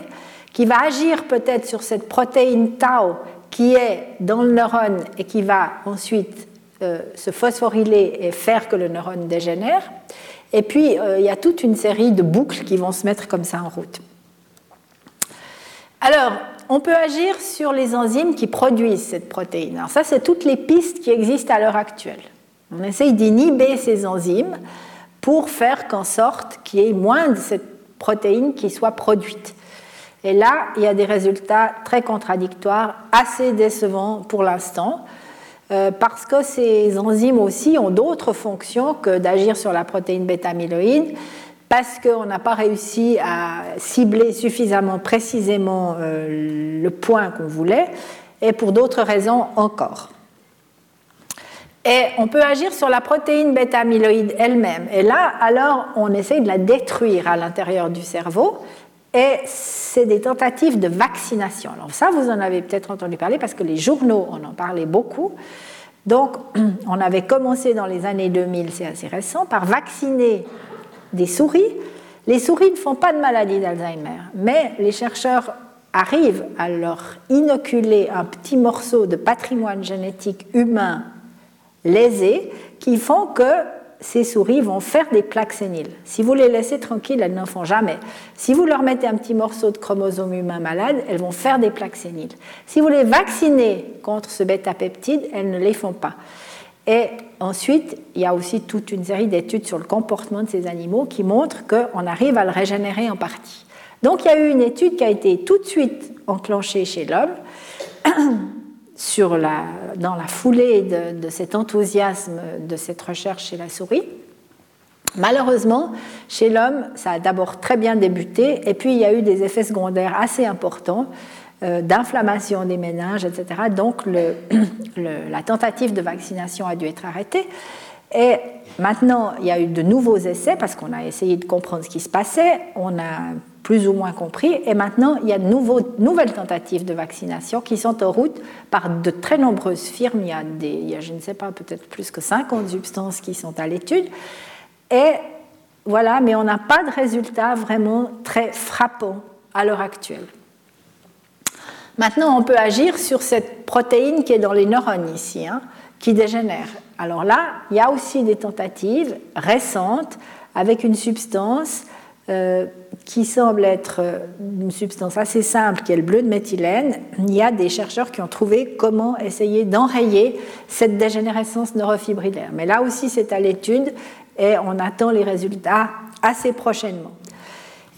qui va agir peut-être sur cette protéine tau qui est dans le neurone et qui va ensuite euh, se phosphoryler et faire que le neurone dégénère. Et puis, euh, il y a toute une série de boucles qui vont se mettre comme ça en route. Alors, on peut agir sur les enzymes qui produisent cette protéine. Alors ça, c'est toutes les pistes qui existent à l'heure actuelle. On essaye d'inhiber ces enzymes pour faire qu'en sorte qu'il y ait moins de cette protéine qui soit produite. Et là, il y a des résultats très contradictoires, assez décevants pour l'instant, euh, parce que ces enzymes aussi ont d'autres fonctions que d'agir sur la protéine bêta-amyloïde parce qu'on n'a pas réussi à cibler suffisamment précisément euh, le point qu'on voulait, et pour d'autres raisons encore. Et on peut agir sur la protéine bêta-amyloïde elle-même. Et là, alors, on essaye de la détruire à l'intérieur du cerveau. Et c'est des tentatives de vaccination. Alors ça, vous en avez peut-être entendu parler parce que les journaux en ont parlé beaucoup. Donc, on avait commencé dans les années 2000, c'est assez récent, par vacciner des souris. Les souris ne font pas de maladie d'Alzheimer, mais les chercheurs arrivent à leur inoculer un petit morceau de patrimoine génétique humain lésé qui font que ces souris vont faire des plaques séniles. Si vous les laissez tranquilles, elles n'en font jamais. Si vous leur mettez un petit morceau de chromosome humain malade, elles vont faire des plaques séniles. Si vous les vaccinez contre ce bêta-peptide, elles ne les font pas. Et ensuite, il y a aussi toute une série d'études sur le comportement de ces animaux qui montrent qu'on arrive à le régénérer en partie. Donc il y a eu une étude qui a été tout de suite enclenchée chez l'homme dans la foulée de, cet enthousiasme de cette recherche chez la souris. Malheureusement, chez l'homme, ça a d'abord très bien débuté, et puis il y a eu des effets secondaires assez importants d'inflammation des méninges, etc. Donc la tentative de vaccination a dû être arrêtée. Et maintenant, il y a eu de nouveaux essais parce qu'on a essayé de comprendre ce qui se passait, on a plus ou moins compris, et maintenant, il y a de nouvelles tentatives de vaccination qui sont en route par de très nombreuses firmes. Il y a, des, il y a je ne sais pas, peut-être plus que 50 substances qui sont à l'étude. Et voilà, mais on n'a pas de résultats vraiment très frappants à l'heure actuelle. Maintenant, on peut agir sur cette protéine qui est dans les neurones ici, hein, qui dégénère. Alors là, il y a aussi des tentatives récentes avec une substance euh, qui semble être euh, une substance assez simple, qui est le bleu de méthylène. Il y a des chercheurs qui ont trouvé comment essayer d'enrayer cette dégénérescence neurofibrillaire. Mais là aussi, c'est à l'étude et on attend les résultats assez prochainement.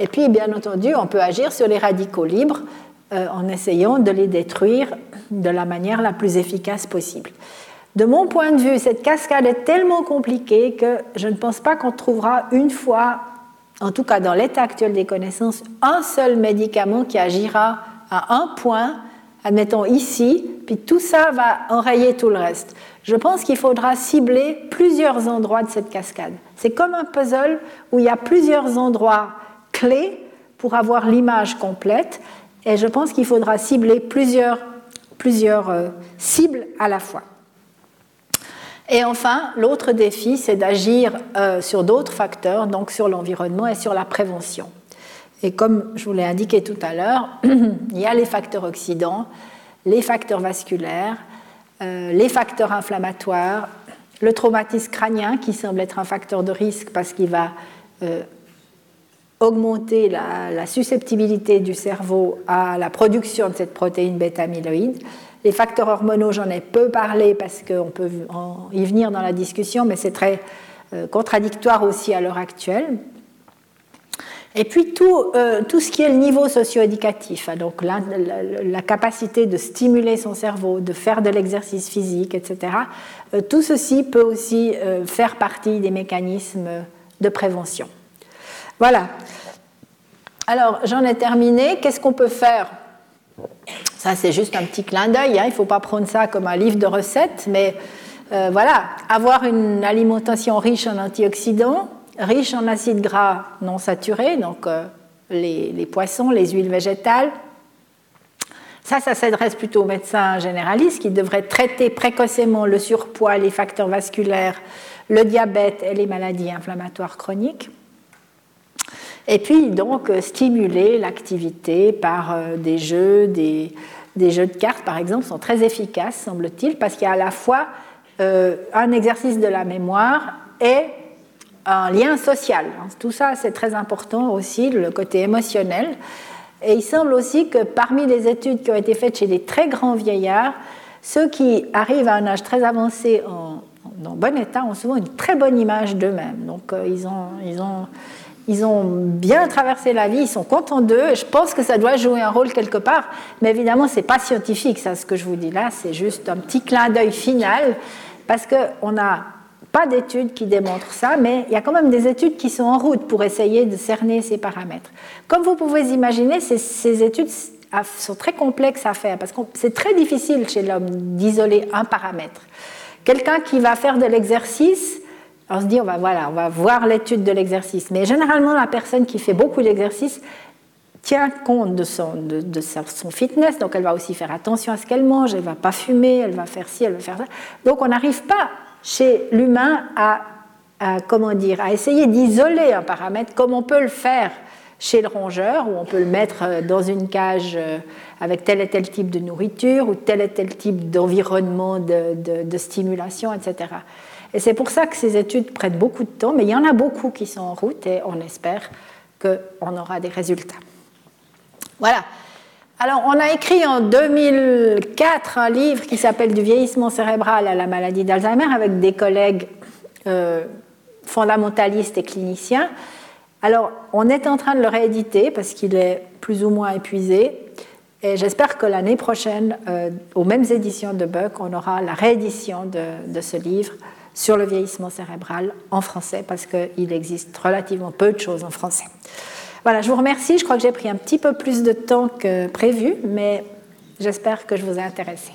Et puis, bien entendu, on peut agir sur les radicaux libres en essayant de les détruire de la manière la plus efficace possible. De mon point de vue, cette cascade est tellement compliquée que je ne pense pas qu'on trouvera une fois, en tout cas dans l'état actuel des connaissances, un seul médicament qui agira à un point, admettons ici, puis tout ça va enrayer tout le reste. Je pense qu'il faudra cibler plusieurs endroits de cette cascade. C'est comme un puzzle où il y a plusieurs endroits clés pour avoir l'image complète et je pense qu'il faudra cibler plusieurs, euh, cibles à la fois. Et enfin, l'autre défi, c'est d'agir euh, sur d'autres facteurs, donc sur l'environnement et sur la prévention. Et comme je vous l'ai indiqué tout à l'heure, il y a les facteurs oxydants, les facteurs vasculaires, euh, les facteurs inflammatoires, le traumatisme crânien qui semble être un facteur de risque parce qu'il va augmenter la, susceptibilité du cerveau à la production de cette protéine bêta-amyloïde. Les facteurs hormonaux, j'en ai peu parlé parce qu'on peut y venir dans la discussion, mais c'est très euh, contradictoire aussi à l'heure actuelle. Et puis tout, euh, tout ce qui est le niveau socio-éducatif, hein, donc la, capacité de stimuler son cerveau, de faire de l'exercice physique, etc. Euh, tout ceci peut aussi faire partie des mécanismes de prévention. Voilà. Alors j'en ai terminé. Qu'est-ce qu'on peut faire? Ça c'est juste un petit clin d'œil. Hein. Il ne faut pas prendre ça comme un livre de recettes, mais voilà, avoir une alimentation riche en antioxydants riche en acides gras non saturés, donc euh, les, poissons, les huiles végétales. Ça, ça s'adresse plutôt aux médecins généralistes qui devraient traiter précocement le surpoids, les facteurs vasculaires, le diabète et les maladies inflammatoires chroniques. Et puis, donc, stimuler l'activité par euh, des jeux, des, jeux de cartes, par exemple, sont très efficaces, semble-t-il, parce qu'il y a à la fois euh, un exercice de la mémoire et un lien social. Tout ça, c'est très important aussi, le côté émotionnel. Et il semble aussi que parmi les études qui ont été faites chez des très grands vieillards, ceux qui arrivent à un âge très avancé en, bon état ont souvent une très bonne image d'eux-mêmes. Donc euh, ils, ont, ils, ont, ils ont bien traversé la vie, ils sont contents d'eux. Je pense que ça doit jouer un rôle quelque part. Mais évidemment, ce n'est pas scientifique, ça, ce que je vous dis là. C'est juste un petit clin d'œil final. Parce qu'on a pas d'études qui démontrent ça, mais il y a quand même des études qui sont en route pour essayer de cerner ces paramètres. Comme vous pouvez imaginer, ces, études sont très complexes à faire parce que c'est très difficile chez l'homme d'isoler un paramètre. Quelqu'un qui va faire de l'exercice, on se dit, on va, voilà, on va voir l'étude de l'exercice, mais généralement, la personne qui fait beaucoup d'exercice tient compte de son, de, de son, fitness, donc elle va aussi faire attention à ce qu'elle mange, elle va pas fumer, elle va faire ci, elle va faire ça. Donc on n'arrive pas chez l'humain à, comment dire, à essayer d'isoler un paramètre comme on peut le faire chez le rongeur, où on peut le mettre euh, dans une cage euh, avec tel et tel type de nourriture ou tel et tel type d'environnement de, stimulation, etc. Et c'est pour ça que ces études prennent beaucoup de temps, mais il y en a beaucoup qui sont en route et on espère qu'on aura des résultats. Voilà. Alors, on a écrit en 2004 un livre qui s'appelle Du vieillissement cérébral à la maladie d'Alzheimer avec des collègues euh, fondamentalistes et cliniciens. Alors, on est en train de le rééditer parce qu'il est plus ou moins épuisé. Et j'espère que l'année prochaine, euh, aux mêmes éditions de Buck, on aura la réédition de, de ce livre sur le vieillissement cérébral en français parce qu'il existe relativement peu de choses en français. Voilà, je vous remercie. Je crois que j'ai pris un petit peu plus de temps que prévu, mais j'espère que je vous ai intéressé.